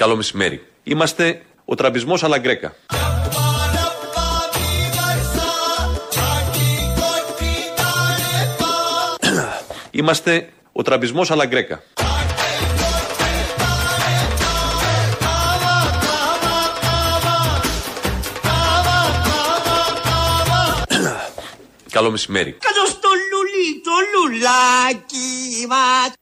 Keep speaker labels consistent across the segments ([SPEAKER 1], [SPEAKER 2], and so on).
[SPEAKER 1] Καλό μεσημέρι. Είμαστε ο τραμπισμός Αλαγκρέκα. Είμαστε ο τραμπισμός Αλαγκρέκα. Καλό μεσημέρι.
[SPEAKER 2] Κάτω στο λουλί, το λουλάκι μας.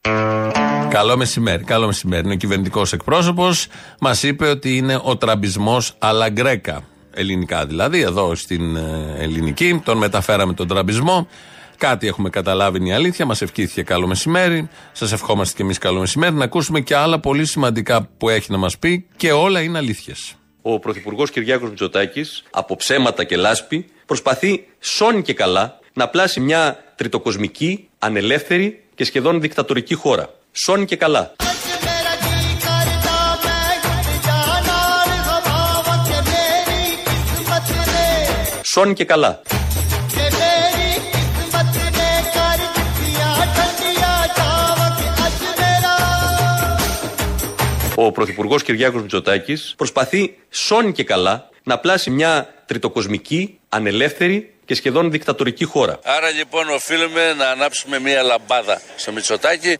[SPEAKER 3] Καλό μεσημέρι, καλό μεσημέρι. Είναι ο κυβερνητικός εκπρόσωπος. Μας είπε ότι είναι ο τραμπισμός αλαγκρέκα. Ελληνικά δηλαδή, εδώ στην ε, ελληνική. Τον μεταφέραμε τον τραμπισμό. Κάτι έχουμε καταλάβει είναι η αλήθεια. Μας ευχήθηκε καλό μεσημέρι. Σας ευχόμαστε και εμείς καλό μεσημέρι. Να ακούσουμε και άλλα πολύ σημαντικά που έχει να μας πει και όλα είναι αλήθειες.
[SPEAKER 1] Ο Πρωθυπουργός Κυριάκος Μητσοτάκης, από ψέματα και λάσπη, προσπαθεί σώνει και καλά να πλάσει μια τριτοκοσμική, ανελεύθερη και σχεδόν δικτατορική χώρα. Σώνει και καλά. Σώνει και καλά. Ο Πρωθυπουργός Κυριάκος Μητσοτάκης προσπαθεί σώνει και καλά να πλάσει μια τριτοκοσμική, ανελεύθερη και σχεδόν δικτατορική χώρα.
[SPEAKER 4] Άρα λοιπόν οφείλουμε να ανάψουμε μια λαμπάδα στο Μητσοτάκη.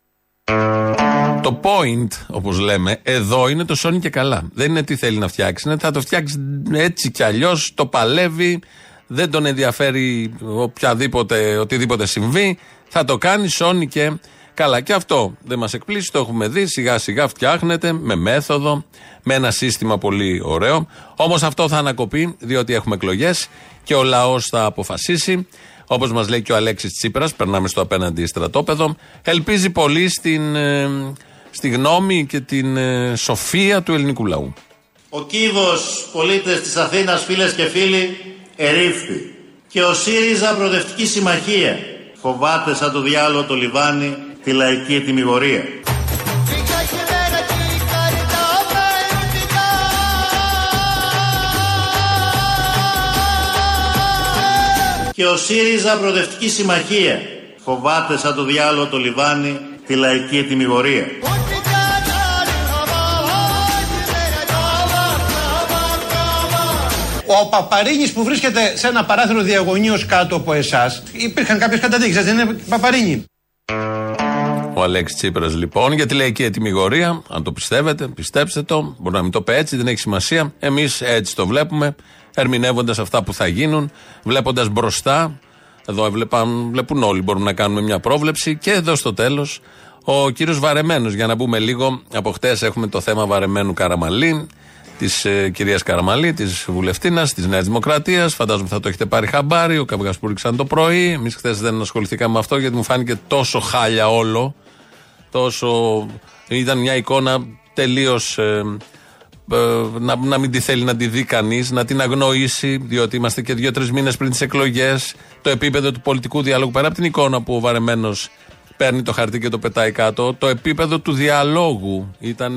[SPEAKER 3] Το point, όπως λέμε, εδώ είναι το σώνει και καλά. Δεν είναι τι θέλει να φτιάξει. Είναι θα το φτιάξει έτσι κι αλλιώς, το παλεύει, δεν τον ενδιαφέρει οποιαδήποτε, οτιδήποτε συμβεί. Θα το κάνει, σώνει και καλά. Και αυτό δεν μας εκπλήσει, το έχουμε δει. Σιγά σιγά φτιάχνεται με μέθοδο, με ένα σύστημα πολύ ωραίο. Όμως αυτό θα ανακοπεί, διότι έχουμε εκλογές και ο λαός θα αποφασίσει. Όπως μας λέει και ο Αλέξης Τσίπρας, περνάμε στο απέναντι στρατόπεδο. Ελπίζει πολύ στην, ε, στη γνώμη και την ε, σοφία του ελληνικού λαού.
[SPEAKER 5] Ο κύβος πολίτες της Αθήνας φίλες και φίλοι ερήφθη και ο ΣΥΡΙΖΑ Προοδευτική Συμμαχία φοβάται σαν το διάλογο το λιβάνι τη λαϊκή ετοιμιγορία. Και ο ΣΥΡΙΖΑ Προοδευτική Συμμαχία φοβάται σαν το διάλογο το λιβάνι τη λαϊκή ετοιμιγορία.
[SPEAKER 6] Ο Παπαρίνης που βρίσκεται σε ένα παράθυρο διαγωνίως κάτω από εσάς, υπήρχαν κάποιες καταδείξει, δεν είναι Παπαρίνη;
[SPEAKER 3] Ο Αλέξης Τσίπρας λοιπόν για τη λαϊκή ετοιμιγορία. Αν το πιστεύετε, πιστέψτε το. Μπορεί να μην το πει έτσι, δεν έχει σημασία. Εμείς έτσι το βλέπουμε, ερμηνεύοντας αυτά που θα γίνουν, βλέποντας μπροστά. Εδώ έβλεπαν, βλέπουν όλοι, μπορούμε να κάνουμε μια πρόβλεψη. Και εδώ στο τέλος, ο κύριος Βαρεμένος. Για να μπούμε λίγο, από χτες έχουμε το θέμα Βαρεμένου Καραμαλή, της ε, κυρίας Καραμαλή, της βουλευτήνα της Νέας Δημοκρατίας. Φαντάζομαι θα το έχετε πάρει χαμπάρι. Ο Καβγάς που το πρωί. Εμείς χθες δεν ασχοληθήκαμε με αυτό γιατί μου φάνηκε τόσο χάλια όλο τόσο. Ήταν μια εικόνα τελείως. Ε, ε, να, να μην τη θέλει να τη δει κανείς, να την αγνοήσει, διότι είμαστε και δύο-τρεις μήνες πριν τις εκλογές. Το επίπεδο του πολιτικού διαλόγου, πέρα από την εικόνα που ο βαρεμένος παίρνει το χαρτί και το πετάει κάτω, το επίπεδο του διαλόγου ήταν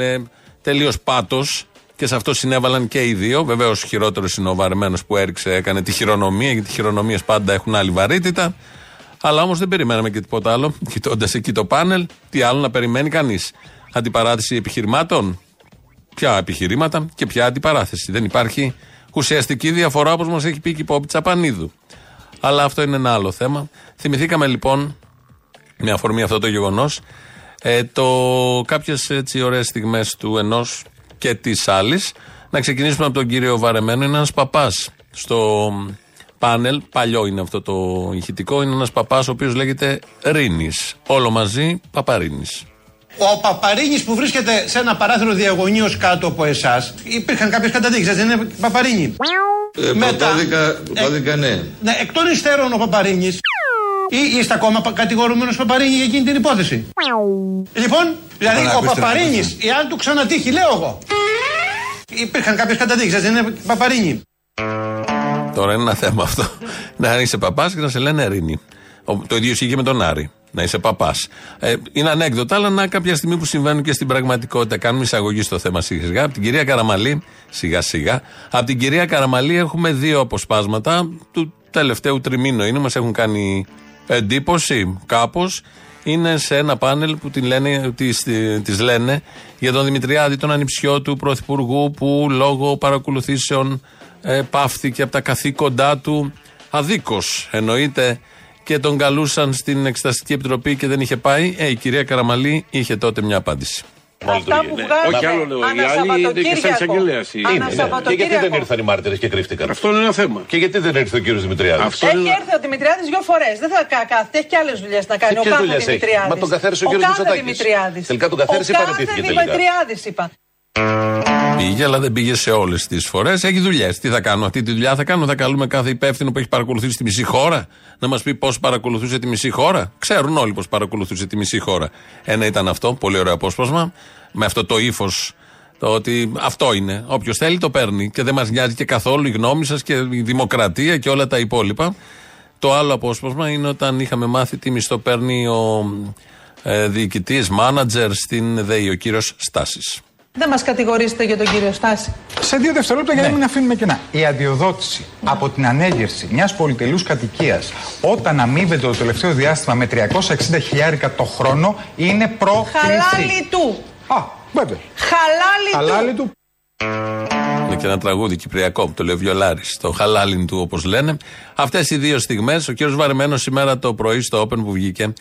[SPEAKER 3] τελείως πάτος και σε αυτό συνέβαλαν και οι δύο. Βεβαίως, χειρότερος είναι ο βαρεμένο που έριξε, έκανε τη χειρονομία, γιατί οι χειρονομίες πάντα έχουν άλλη βαρύτητα. Αλλά όμως δεν περιμέναμε και τίποτα άλλο. Κοιτώντας εκεί το πάνελ, τι άλλο να περιμένει κανείς; Αντιπαράθεση επιχειρημάτων; Ποια επιχειρήματα και ποια αντιπαράθεση; Δεν υπάρχει ουσιαστική διαφορά όπως μας έχει πει και η Πόπη Τσαπανίδου. Αλλά αυτό είναι ένα άλλο θέμα. Θυμηθήκαμε λοιπόν, με αφορμή αυτό το γεγονός, ε, το, κάποιες έτσι ωραίες στιγμές του ενός και της άλλης. Να ξεκινήσουμε από τον κύριο Βαρεμένο, είναι ένας παπάς στο πάνελ, παλιό είναι αυτό το ηχητικό, είναι ένας παπάς ο οποίος λέγεται Ρίνη. Όλο μαζί Παπαρίνη.
[SPEAKER 6] Ο Παπαρίνη που βρίσκεται σε ένα παράθυρο διαγωνίως κάτω από εσάς, υπήρχαν κάποιες καταδείξει, δεν είναι Παπαρίνη;
[SPEAKER 7] Ε, Μετά, πρωτόδικα, ναι.
[SPEAKER 6] ναι. Εκ των υστέρων ο Παπαρίνη. Ή είστε ακόμα κατηγορούμενος Παπαρίνη για εκείνη την υπόθεση; Λοιπόν, δηλαδή ο Παπαρίνη, εάν του ξανατύχει, λέω εγώ. Υπήρχαν κάποιες καταδείξει, δεν είναι Παπαρίνη.
[SPEAKER 3] Τώρα είναι ένα θέμα αυτό. να είσαι παπάς και να σε λένε Ερήνη. Το ίδιο ισχύει και με τον Άρη. Να είσαι παπάς. Ε, είναι ανέκδοτα, αλλά να κάποια στιγμή που συμβαίνουν και στην πραγματικότητα. Κάνουμε εισαγωγή στο θέμα σιγά σιγά. Από την κυρία Καραμαλή, σιγά σιγά. Από την κυρία Καραμαλή έχουμε δύο αποσπάσματα του τελευταίου τριμήνου είναι. Μας έχουν κάνει εντύπωση κάπως. Είναι σε ένα πάνελ που την λένε, τις, τις λένε για τον Δημητριάδη, τον ανιψιό του πρωθυπουργού που λόγω παρακολουθήσεων ε, πάυθηκε από τα καθήκοντά του αδίκως εννοείται και τον καλούσαν στην Εξεταστική Επιτροπή και δεν είχε πάει. Ε, η κυρία Καραμαλή είχε τότε μια απάντηση.
[SPEAKER 8] Αυτά που βγάζετε
[SPEAKER 9] Όχι άλλο λέω. Οι άλλοι είναι και σαν εισαγγελέας.
[SPEAKER 8] Και γιατί δεν ήρθαν οι μάρτυρες και κρύφτηκαν;
[SPEAKER 9] Αυτό είναι ένα θέμα.
[SPEAKER 8] Και γιατί δεν ήρθε ο κύριος Δημητριάδης;
[SPEAKER 9] Αυτό
[SPEAKER 10] Έχει
[SPEAKER 9] είναι...
[SPEAKER 10] έρθει ο Δημητριάδης δύο φορές. Δεν θα κα- κάθεται. Έχει και άλλες δουλειές να κάνει.
[SPEAKER 8] Και
[SPEAKER 10] ο
[SPEAKER 8] ποιες
[SPEAKER 10] κάθε
[SPEAKER 8] δουλειές έχει;
[SPEAKER 10] Δημητριάδης.
[SPEAKER 8] Μα τον καθαίρεσε ο κύριος
[SPEAKER 10] κάθε
[SPEAKER 8] Μητσοτάκης.
[SPEAKER 10] Δημητριάδης.
[SPEAKER 8] Τελικά τον καθαίρεσε ή
[SPEAKER 10] Ο
[SPEAKER 8] παραιτήθηκε
[SPEAKER 10] κάθε
[SPEAKER 8] τελικά;
[SPEAKER 10] Δημητριάδης είπα.
[SPEAKER 3] Πήγε, αλλά δεν πήγε σε όλες τις φορές. Έχει δουλειές. Τι θα κάνουμε, αυτή τη δουλειά θα κάνουμε. Θα καλούμε κάθε υπεύθυνο που έχει παρακολουθήσει τη μισή χώρα να μας πει πώς παρακολουθούσε τη μισή χώρα. Ξέρουν όλοι πώς παρακολουθούσε τη μισή χώρα. Ένα ήταν αυτό, πολύ ωραίο απόσπασμα, με αυτό το ύφος. Το ότι αυτό είναι. Όποιος θέλει το παίρνει και δεν μας νοιάζει και καθόλου η γνώμη σας και η δημοκρατία και όλα τα υπόλοιπα. Το άλλο απόσπασμα είναι όταν είχαμε μάθει τι μισθό παίρνει ο ε, διοικητής, μάνατζερ στην ΔΕΗ, ο κύριος Στάσης.
[SPEAKER 10] Δεν μας κατηγορήσετε για τον κύριο Στάση.
[SPEAKER 11] Σε δύο δευτερόλεπτα για να μην αφήνουμε κενά. Η αδειοδότηση από την ανέγερση μιας πολυτελούς κατοικίας όταν αμείβεται το τελευταίο διάστημα με 360 χιλιάρικα το χρόνο είναι προκριτική.
[SPEAKER 10] Χαλάλι του.
[SPEAKER 11] Α, βέβαια.
[SPEAKER 10] Χαλάλι του.
[SPEAKER 11] Χαλάλι του.
[SPEAKER 3] Είναι και ένα τραγούδι κυπριακό που το λέει ο Βιολάρης. Το χαλάλιν του, όπως λένε. Αυτές οι δύο στιγμές, ο κύριος Βαρεμένος σήμερα το πρωί στο Open που βγήκε,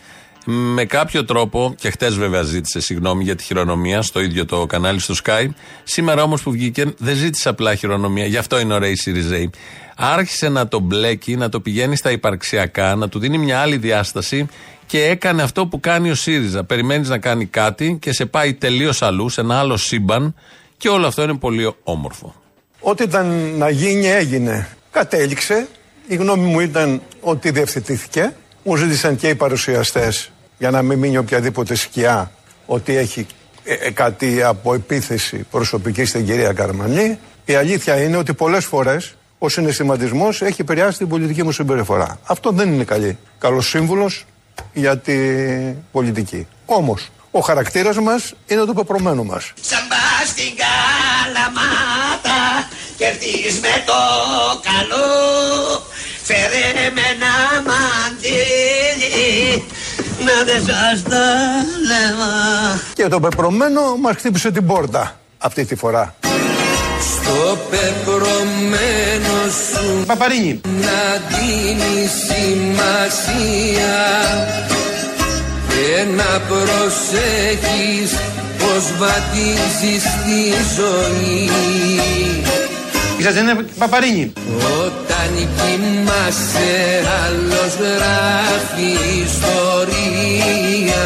[SPEAKER 3] με κάποιο τρόπο, και χτες βέβαια ζήτησε συγγνώμη για τη χειρονομία στο ίδιο το κανάλι στο Sky. Σήμερα όμως που βγήκε δεν ζήτησε απλά χειρονομία, γι' αυτό είναι ωραίοι οι Σιριζέοι. Άρχισε να το μπλέκει, να το πηγαίνει στα υπαρξιακά, να του δίνει μια άλλη διάσταση και έκανε αυτό που κάνει ο ΣΥΡΙΖΑ. Περιμένεις να κάνει κάτι και σε πάει τελείως αλλού, σε ένα άλλο σύμπαν και όλο αυτό είναι πολύ όμορφο.
[SPEAKER 12] Ό,τι ήταν να γίνει έγινε. Κατέληξε. Η γνώμη μου ήταν ότι διευθετήθηκε. Μου ζήτησαν και οι παρουσιαστές για να μην μείνει οποιαδήποτε σκιά ότι έχει ε, ε, κάτι από επίθεση προσωπική στην κυρία Καρμανή. Η αλήθεια είναι ότι πολλές φορές ο συναισθηματισμός έχει επηρεάσει την πολιτική μου συμπεριφορά. Αυτό δεν είναι καλή. Καλός σύμβουλος για την πολιτική. Όμως, ο χαρακτήρας μας είναι το πεπρωμένο μας.
[SPEAKER 2] Σαμπά στην καλαμάτα κερδείς με το καλό Φέρε με ένα μαντίλι να δεν σας τα λέμε
[SPEAKER 12] Και το πεπρωμένο μας χτύπησε την πόρτα αυτή τη φορά.
[SPEAKER 13] Στο πεπρωμένο σου
[SPEAKER 6] Παπαρίνη.
[SPEAKER 13] να δίνει σημασία και να προσέχεις πως βαδίζεις τη ζωή
[SPEAKER 6] Είσαστε ένα παπαρίνη.
[SPEAKER 13] όταν κοιμάσαι άλλος γράφει ιστορία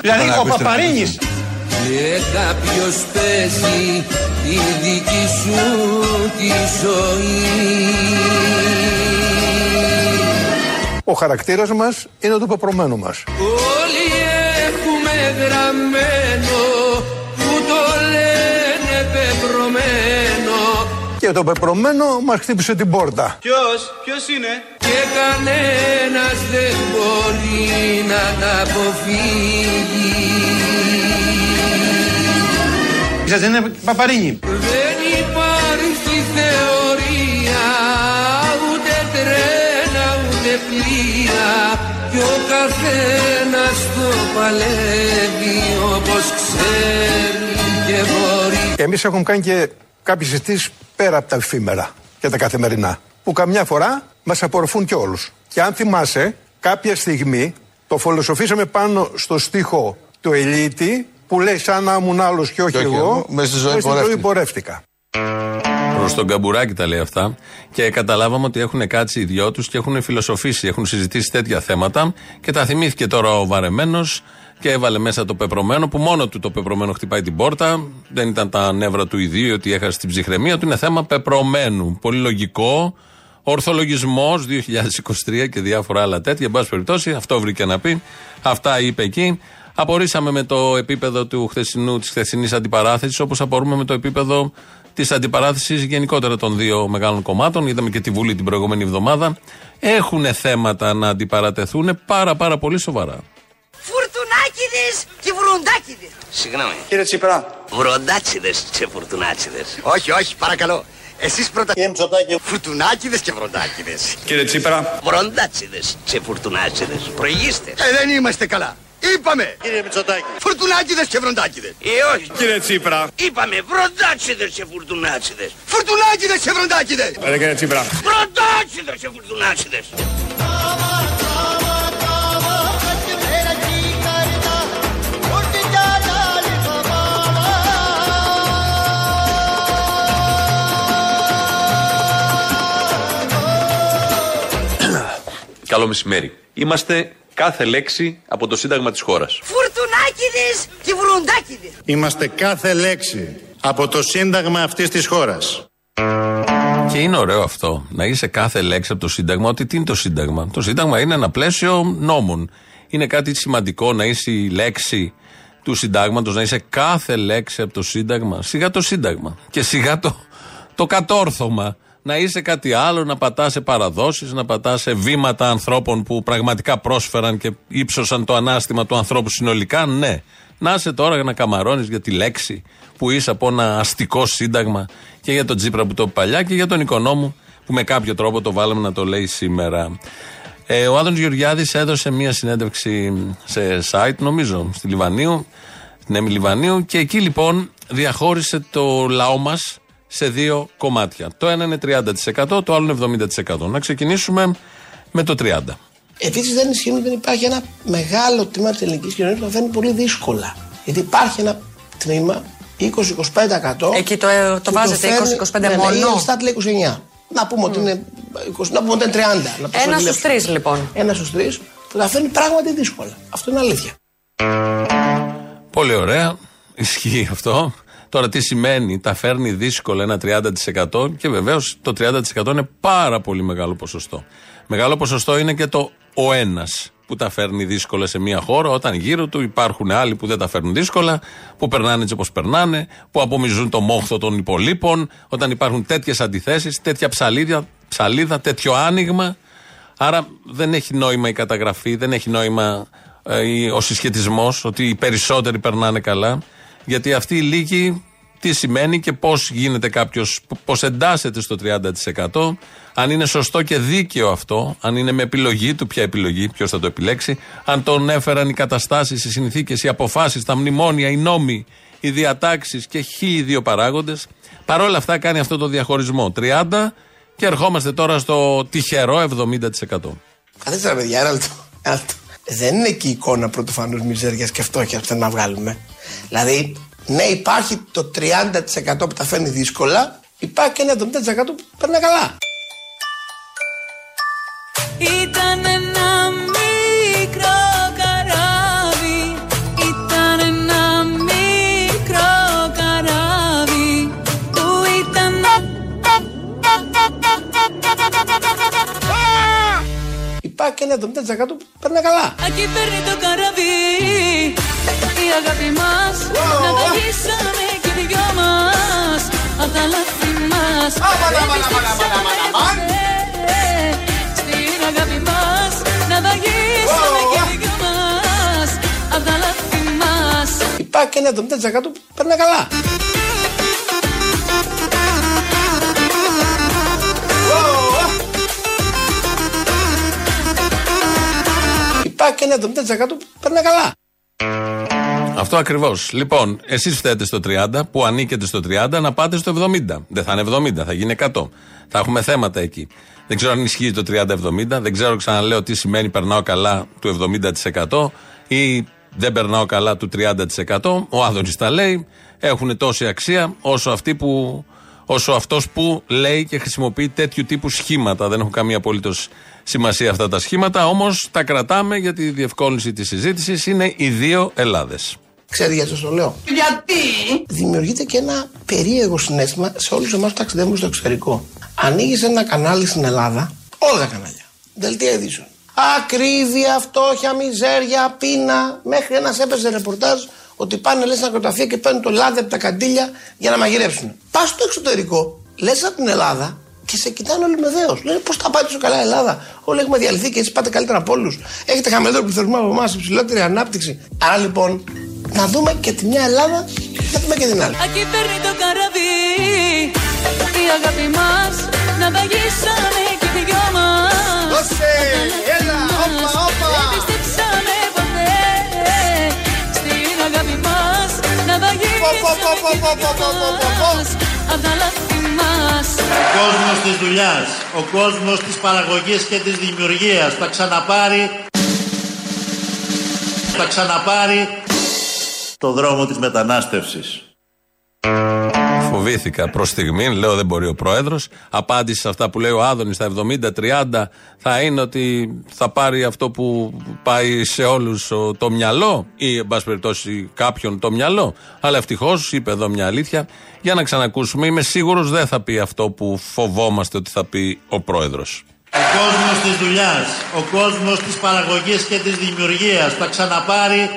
[SPEAKER 6] Δηλαδή ο Παπαρίνης.
[SPEAKER 13] και κάποιος παίζει τη δική σου τη ζωή
[SPEAKER 12] Ο χαρακτήρας μας είναι το πεπρωμένο μας.
[SPEAKER 13] Όλοι έχουμε γραμμένο
[SPEAKER 12] Και το πεπρωμένο μας χτύπησε την πόρτα.
[SPEAKER 6] Ποιος, ποιος είναι;
[SPEAKER 13] και κανένας δεν μπορεί να τα αποφύγει
[SPEAKER 6] Είσαστε ένα παπαρίνη.
[SPEAKER 13] Δεν υπάρχει θεωρία ούτε τρένα ούτε πλοία κι ο καθένας το παλεύει όπως ξέρει και μπορεί
[SPEAKER 12] Εμείς έχουμε κάνει και κάποιες συζητήσεις πέρα από τα εφήμερα και τα καθημερινά. Που καμιά φορά μας απορροφούν και όλους. Και αν θυμάσαι, κάποια στιγμή το φιλοσοφήσαμε πάνω στο στίχο του Ελίτη που λέει σαν να ήμουν άλλος και όχι,
[SPEAKER 14] Και όχι
[SPEAKER 12] εγώ,
[SPEAKER 14] εγώ, μες στη ζωή
[SPEAKER 12] μες
[SPEAKER 14] πορεύτηκα».
[SPEAKER 12] πορεύτηκα.
[SPEAKER 3] Προς τον Καμπουράκη τα λέει αυτά. Και καταλάβαμε ότι έχουν κάτσει οι δυο τους και έχουν φιλοσοφήσει, έχουν συζητήσει τέτοια θέματα. Και τα θυμήθηκε τώρα ο Βαρεμένος και έβαλε μέσα το πεπρωμένο, που μόνο του το πεπρωμένο χτυπάει την πόρτα. Δεν ήταν τα νεύρα του ιδίου ότι έχασε την ψυχραιμία του. Είναι θέμα πεπρωμένου. Πολύ λογικό. Ορθολογισμός 2023 και διάφορα άλλα τέτοια. Εν πάση περιπτώσει, αυτό βρήκε να πει. Αυτά είπε εκεί. Απορρίσαμε με το επίπεδο του χθεσινού, της χθεσινής αντιπαράθεσης, όπως απορούμε με το επίπεδο της αντιπαράθεσης γενικότερα των δύο μεγάλων κομμάτων. Είδαμε και τη Βουλή την προηγούμενη εβδομάδα. Έχουν θέματα να αντιπαρατεθούν πάρα πάρα πολύ σοβαρά.
[SPEAKER 2] Φουρτουνάκιδες και βροντάκιδες
[SPEAKER 15] Συγγνώμη.
[SPEAKER 6] Κύριε Τσίπρα.
[SPEAKER 15] Βροντάτσιδες και φουρτουνάτσιδες.
[SPEAKER 2] Όχι, όχι, παρακαλώ Εσείς πρώτα
[SPEAKER 16] Κύριε Μητσοτάκη,
[SPEAKER 2] Φουρτουνάκιδες και βροντάκιδες
[SPEAKER 6] Κύριε Τσίπρα.
[SPEAKER 15] Βροντάτσιδες και φουρτουνάτσιδες. Προηγήστε.
[SPEAKER 2] Ε, δεν είμαστε καλά
[SPEAKER 17] Είπαμε.
[SPEAKER 5] Κύριε Μητσοτάκη.
[SPEAKER 17] Φουρτουνάκηδες και βροντάκηδες.
[SPEAKER 18] Ε, όχι.
[SPEAKER 17] Κύριε Τσίπρα.
[SPEAKER 18] Είπαμε βροντάτσιδες και φουρτουνάτσιδες.
[SPEAKER 17] Φουρτουνάκηδες και βροντάκηδες.
[SPEAKER 19] Ρε κύριε Τσίπρα.
[SPEAKER 18] Βροντάτσιδες και φουρτουνάτσιδες.
[SPEAKER 1] Καλό μεσημέρι. Είμαστε κάθε λέξη από το Σύνταγμα της χώρας.
[SPEAKER 2] Φουρτουνάκηδες και βρουντάκηδες.
[SPEAKER 5] Είμαστε κάθε λέξη από το Σύνταγμα αυτής της χώρας.
[SPEAKER 3] Και είναι ωραίο αυτό. Να είσαι κάθε λέξη από το Σύνταγμα. Ότι τι είναι το Σύνταγμα. Το Σύνταγμα είναι ένα πλαίσιο νόμων. Είναι κάτι σημαντικό να είσαι η λέξη του Συντάγματος, να είσαι κάθε λέξη από το Σύνταγμα. Σιγά το Σύνταγμα. Και σιγά το, το κατόρθωμα. Να είσαι κάτι άλλο, να πατάς σε παραδόσεις, να πατάς σε βήματα ανθρώπων που πραγματικά πρόσφεραν και ύψωσαν το ανάστημα του ανθρώπου συνολικά. Ναι. Να είσαι τώρα να καμαρώνεις για τη λέξη που είσαι από ένα αστικό σύνταγμα και για τον Τζίπρα που το είπε παλιά και για τον Οικονόμου που με κάποιο τρόπο το βάλαμε να το λέει σήμερα. Ε, ο Άδωνος Γεωργιάδης έδωσε μία συνέντευξη σε site, νομίζω, στη Λιβανίου, στην Έμι Λιβανίου και εκεί λοιπόν διαχώρισε το λαό μας σε δύο κομμάτια. Το ένα είναι 30%, το άλλο είναι 70%. Να ξεκινήσουμε με το 30%.
[SPEAKER 20] Επίσης δεν ισχύει ότι δεν υπάρχει ένα μεγάλο τμήμα της ελληνικής κοινωνίας που θα φαίνει πολύ δύσκολα. Γιατί υπάρχει ένα τμήμα 20-25%.
[SPEAKER 21] Εκεί το, ε, το βάζετε 20-25
[SPEAKER 20] ναι,
[SPEAKER 21] μόνο.
[SPEAKER 20] Ναι, η Ελστάτ λέει 29. Να πούμε ότι είναι 20, να πούμε ότι είναι 30. Να το
[SPEAKER 21] Ένας
[SPEAKER 20] σφαγγυλεύσουμε.
[SPEAKER 21] στους τρεις λοιπόν.
[SPEAKER 20] Ένας στους τρεις που θα φέρνει πράγματι δύσκολα. Αυτό είναι αλήθεια.
[SPEAKER 3] Πολύ ωραία. Ισχύει αυτό. Τώρα τι σημαίνει, τα φέρνει δύσκολα ένα 30% και βεβαίως το 30% είναι πάρα πολύ μεγάλο ποσοστό. Μεγάλο ποσοστό είναι και το ο ένας που τα φέρνει δύσκολα σε μια χώρα, όταν γύρω του υπάρχουν άλλοι που δεν τα φέρνουν δύσκολα, που περνάνε έτσι όπως περνάνε, που απομυζούν το μόχθο των υπολείπων, όταν υπάρχουν τέτοιες αντιθέσεις, τέτοια ψαλίδα, ψαλίδα, τέτοιο άνοιγμα. Άρα δεν έχει νόημα η καταγραφή, δεν έχει νόημα ε, η- ο συσχετισμός ότι οι περισσότεροι περνάνε καλά. Γιατί αυτή η λίγη τι σημαίνει και πώς γίνεται κάποιος, πώς εντάσσεται στο 30%, αν είναι σωστό και δίκαιο αυτό, αν είναι με επιλογή του, ποια επιλογή, ποιος θα το επιλέξει, αν τον έφεραν οι καταστάσεις, οι συνθήκες, οι αποφάσεις, τα μνημόνια, οι νόμοι, οι διατάξεις και χίλιοι δύο παράγοντες. Παρ' όλα αυτά κάνει αυτό το διαχωρισμό. 30 και ερχόμαστε τώρα στο τυχερό 70%.
[SPEAKER 20] Καθίστε ρε παιδιά, ένα λεπτό. Ένα λεπτό. Δεν είναι και η εικόνα πρωτοφανώ μιζέριας και φτώχειας που θέλουμε να βγάλουμε. Δηλαδή, ναι, υπάρχει το 30% που τα φέρνει δύσκολα, υπάρχει και ένα 70% που περνά καλά.
[SPEAKER 22] Ήταν ένα μικρό καράβι Ήταν ένα μικρό καράβι Που ήταν
[SPEAKER 20] Υπάρχει και ένα 70% που περνά καλά.
[SPEAKER 22] Εκεί παίρνει το καράβι Η αγάπη μας Να βαγίσαμε και οι δυο μας Απ' τα λάθη μας. Ε, Στην αγάπη μας Να βαγίσαμε και οι δυο μας Απ' τα λάθη μας.
[SPEAKER 20] Υπάρχει και ένα 70% που περνά καλά. Υπάρχει και ένα 70% που περνά καλά.
[SPEAKER 3] Αυτό ακριβώς. Λοιπόν, εσείς φταίτε στο 30, που ανήκετε στο 30, να πάτε στο 70. Δεν θα είναι 70, θα γίνει 100. Θα έχουμε θέματα εκεί. Δεν ξέρω αν ισχύει το 30-70, δεν ξέρω, ξαναλέω, τι σημαίνει περνάω καλά του 70% ή δεν περνάω καλά του 30%. Ο Άδωνης τα λέει. Έχουν τόση αξία όσο αυτοί που. Όσο αυτός που λέει και χρησιμοποιεί τέτοιου τύπου σχήματα. Δεν έχουν καμία απολύτως σημασία αυτά τα σχήματα. Όμως τα κρατάμε για τη διευκόλυνση της συζήτησης. Είναι οι δύο Ελλάδες.
[SPEAKER 20] Ξέρετε γιατί σας το λέω. Γιατί; Δημιουργείται και ένα περίεργο συνέστημα σε όλους εμάς που ταξιδεύουμε στο εξωτερικό. Ανοίγεις ένα κανάλι στην Ελλάδα, όλα τα κανάλια. Δελτία ειδήσεων. Ακρίβεια, φτώχεια, μιζέρια, πείνα. Μέχρι ένας έπαιζε ρεπορτάζ ότι πάνε λες, στα νεκροταφεία και παίρνουν το λάδι από τα καντήλια για να μαγειρέψουν. Πας στο εξωτερικό, λες από την Ελλάδα και σε κοιτάνε όλοι με δέος. Λένε πώς τα πάει τόσο καλά η Ελλάδα. Όλοι έχουμε διαλυθεί και εσεί πάτε καλύτερα από όλους. Έχετε χαμηλότερο πληθωρισμό από εμάς, υψηλότερη ανάπτυξη. Άρα λοιπόν, να δούμε και τη μια Ελλάδα να δούμε και την άλλη.
[SPEAKER 22] Ακεί παίρνει το καραβί, η αγάπη μας να βαγίσανε και τη δυο μας.
[SPEAKER 17] Δώσε, έλα, όπα, όπα.
[SPEAKER 22] Δεν πιστέψανε ποτέ στην αγάπη μας να βαγίσανε και τη δυο μας.
[SPEAKER 5] Ο κόσμος της δουλειάς, ο κόσμος της παραγωγής και της δημιουργίας θα ξαναπάρει θα ξαναπάρει το δρόμο της μετανάστευσης.
[SPEAKER 3] Φοβήθηκα προς στιγμή, λέω δεν μπορεί ο πρόεδρος. Απάντηση σε αυτά που λέει ο Άδωνης στα 70-30 θα είναι ότι θα πάρει αυτό που πάει σε όλους το μυαλό ή, εν πάση περιπτώσει, κάποιον το μυαλό. Αλλά ευτυχώς είπε εδώ μια αλήθεια. Για να ξανακούσουμε, είμαι σίγουρος δεν θα πει αυτό που φοβόμαστε ότι θα πει ο πρόεδρος.
[SPEAKER 5] Ο κόσμος της δουλειάς, ο κόσμος της παραγωγής και της δημιουργίας θα ξαναπάρει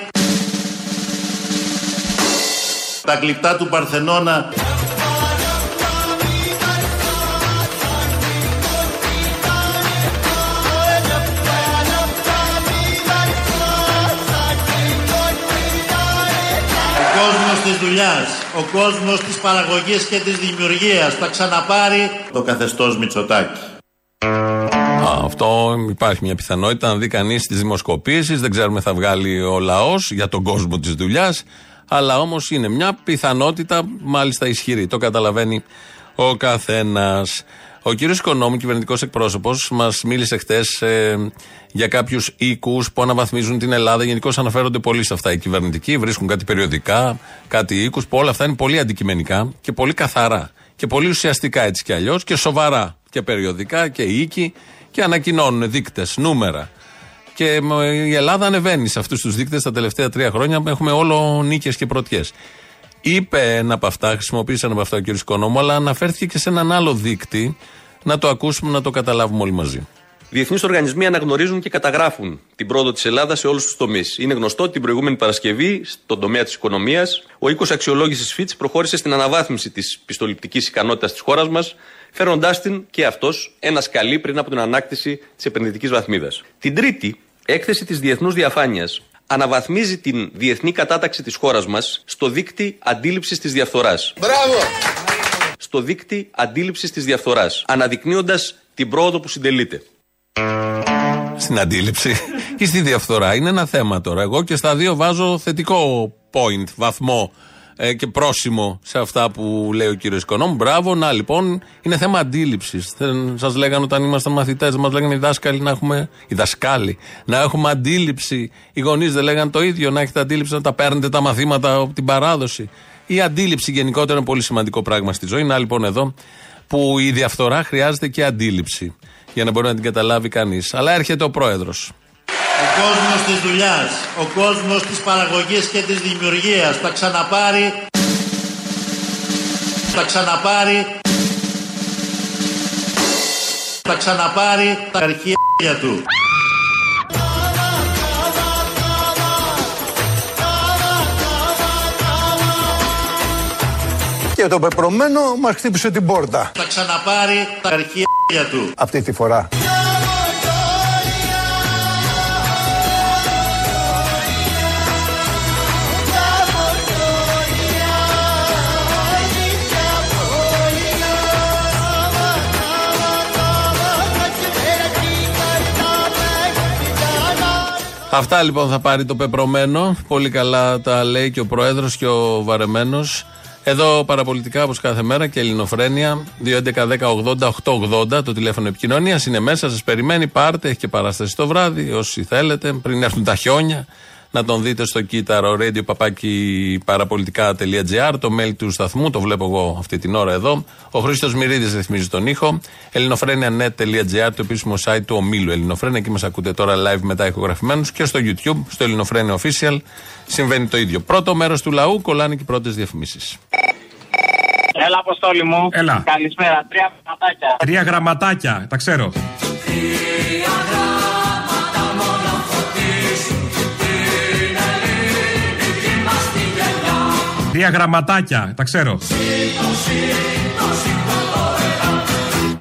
[SPEAKER 5] τα γλυπτά του Παρθενώνα Ο κόσμος της δουλειάς, ο κόσμος της παραγωγής και της δημιουργίας θα ξαναπάρει το καθεστώς Μητσοτάκη.
[SPEAKER 3] Α, αυτό υπάρχει μια πιθανότητα να δει κανείς τις δημοσκοπήσεις. Δεν ξέρουμε θα βγάλει ο λαός για τον κόσμο της δουλειάς. Αλλά όμως είναι μια πιθανότητα μάλιστα ισχυρή. Το καταλαβαίνει ο καθένας. Ο κύριος Οικονόμου, κυβερνητικός εκπρόσωπος, μας μίλησε χτες ε, για κάποιους οίκους που αναβαθμίζουν την Ελλάδα. Γενικώ αναφέρονται πολύ σε αυτά οι κυβερνητικοί. Βρίσκουν κάτι περιοδικά, κάτι οίκους που όλα αυτά είναι πολύ αντικειμενικά και πολύ καθαρά. Και πολύ ουσιαστικά έτσι κι αλλιώς και σοβαρά. Και περιοδικά και οίκοι και ανακοινώνουν δείκτες, νούμερα. Και η Ελλάδα ανεβαίνει σε αυτούς τους δείκτες τα τελευταία τρία χρόνια. Έχουμε όλο νίκες και πρωτιές. Είπε ένα από αυτά, χρησιμοποίησε ένα από αυτά ο κ. Οικονόμου, αλλά αναφέρθηκε και σε έναν άλλο δείκτη. Να το ακούσουμε, να το καταλάβουμε όλοι μαζί.
[SPEAKER 1] Διεθνείς οργανισμοί αναγνωρίζουν και καταγράφουν την πρόοδο της Ελλάδας σε όλους τους τομείς. Είναι γνωστό ότι την προηγούμενη Παρασκευή, στον τομέα της οικονομίας, ο οίκος αξιολόγησης Fitch προχώρησε στην αναβάθμιση της πιστοληπτικής ικανότητας της χώρας μας, φέροντάς την και αυτός ένα σκαλί πριν από την ανάκτηση της επενδυτικής βαθμίδας. Την Τρίτη, έκθεση της Διεθνούς Διαφάνειας αναβαθμίζει την διεθνή κατάταξη της χώρας μας στο δίκτυ αντίληψης της διαφθοράς.
[SPEAKER 17] Μπράβο!
[SPEAKER 1] Στο δίκτυ αντίληψης της διαφθοράς, αναδεικνύοντας την πρόοδο που συντελείται.
[SPEAKER 3] Στην αντίληψη ή στη διαφθορά. Είναι ένα θέμα τώρα. Εγώ και στα δύο βάζω θετικό point, βαθμό ε, και πρόσημο σε αυτά που λέει ο κύριος Οικονόμου. Μπράβο, να λοιπόν, είναι θέμα αντίληψης. Σας λέγανε όταν ήμασταν μαθητές, μας λέγανε οι δάσκαλοι να έχουμε. Οι δασκάλοι να έχουμε αντίληψη. Οι γονείς δεν λέγανε το ίδιο, να έχετε αντίληψη να τα παίρνετε τα μαθήματα από την παράδοση. Η αντίληψη γενικότερα είναι πολύ σημαντικό πράγμα στη ζωή. Να λοιπόν εδώ που η διαφθορά χρειάζεται και αντίληψη για να μπορεί να την καταλάβει κανείς. Αλλά έρχεται ο πρόεδρος.
[SPEAKER 5] Ο κόσμος της δουλειάς, ο κόσμος της παραγωγής και της δημιουργίας θα ξαναπάρει θα ξαναπάρει θα ξαναπάρει τα αρχεία του.
[SPEAKER 12] Και το πεπρωμένο μας χτύπησε την πόρτα.
[SPEAKER 5] Θα ξαναπάρει τα αρχεία του.
[SPEAKER 12] Αυτή τη φορά.
[SPEAKER 3] Αυτά λοιπόν θα πάρει το πεπρωμένο. Πολύ καλά τα λέει και ο πρόεδρος και ο βαρεμένος. Εδώ παραπολιτικά όπως κάθε μέρα και ελληνοφρένεια 2.11.10.80.880 το τηλέφωνο επικοινωνίας είναι μέσα, σας περιμένει. Πάρτε, έχει και παράσταση το βράδυ όσοι θέλετε πριν έρθουν τα χιόνια. Να τον δείτε στο κύτταρο radio παπάκι παραπολιτικά.gr, το mail του σταθμού, το βλέπω εγώ αυτή την ώρα εδώ. Ο Χρήστος Μυρίδης ρυθμίζει τον ήχο. ελληνοφρένια.net.gr, το επίσημο site του ομίλου Ελληνοφρένια. Εκεί μας ακούτε τώρα live μετά ηχογραφημένους και στο YouTube, στο Ελληνοφρένια Official. Συμβαίνει το ίδιο. Πρώτο μέρος του λαού, κολλάνε και οι πρώτες διαφημίσεις.
[SPEAKER 23] Έλα, Αποστόλη μου.
[SPEAKER 19] Έλα.
[SPEAKER 23] Καλησπέρα. Τρία γραμματάκια.
[SPEAKER 19] Τρία γραμματάκια, τα ξέρω. Τρία γραμματάκια, τα ξέρω.
[SPEAKER 23] Πρώτο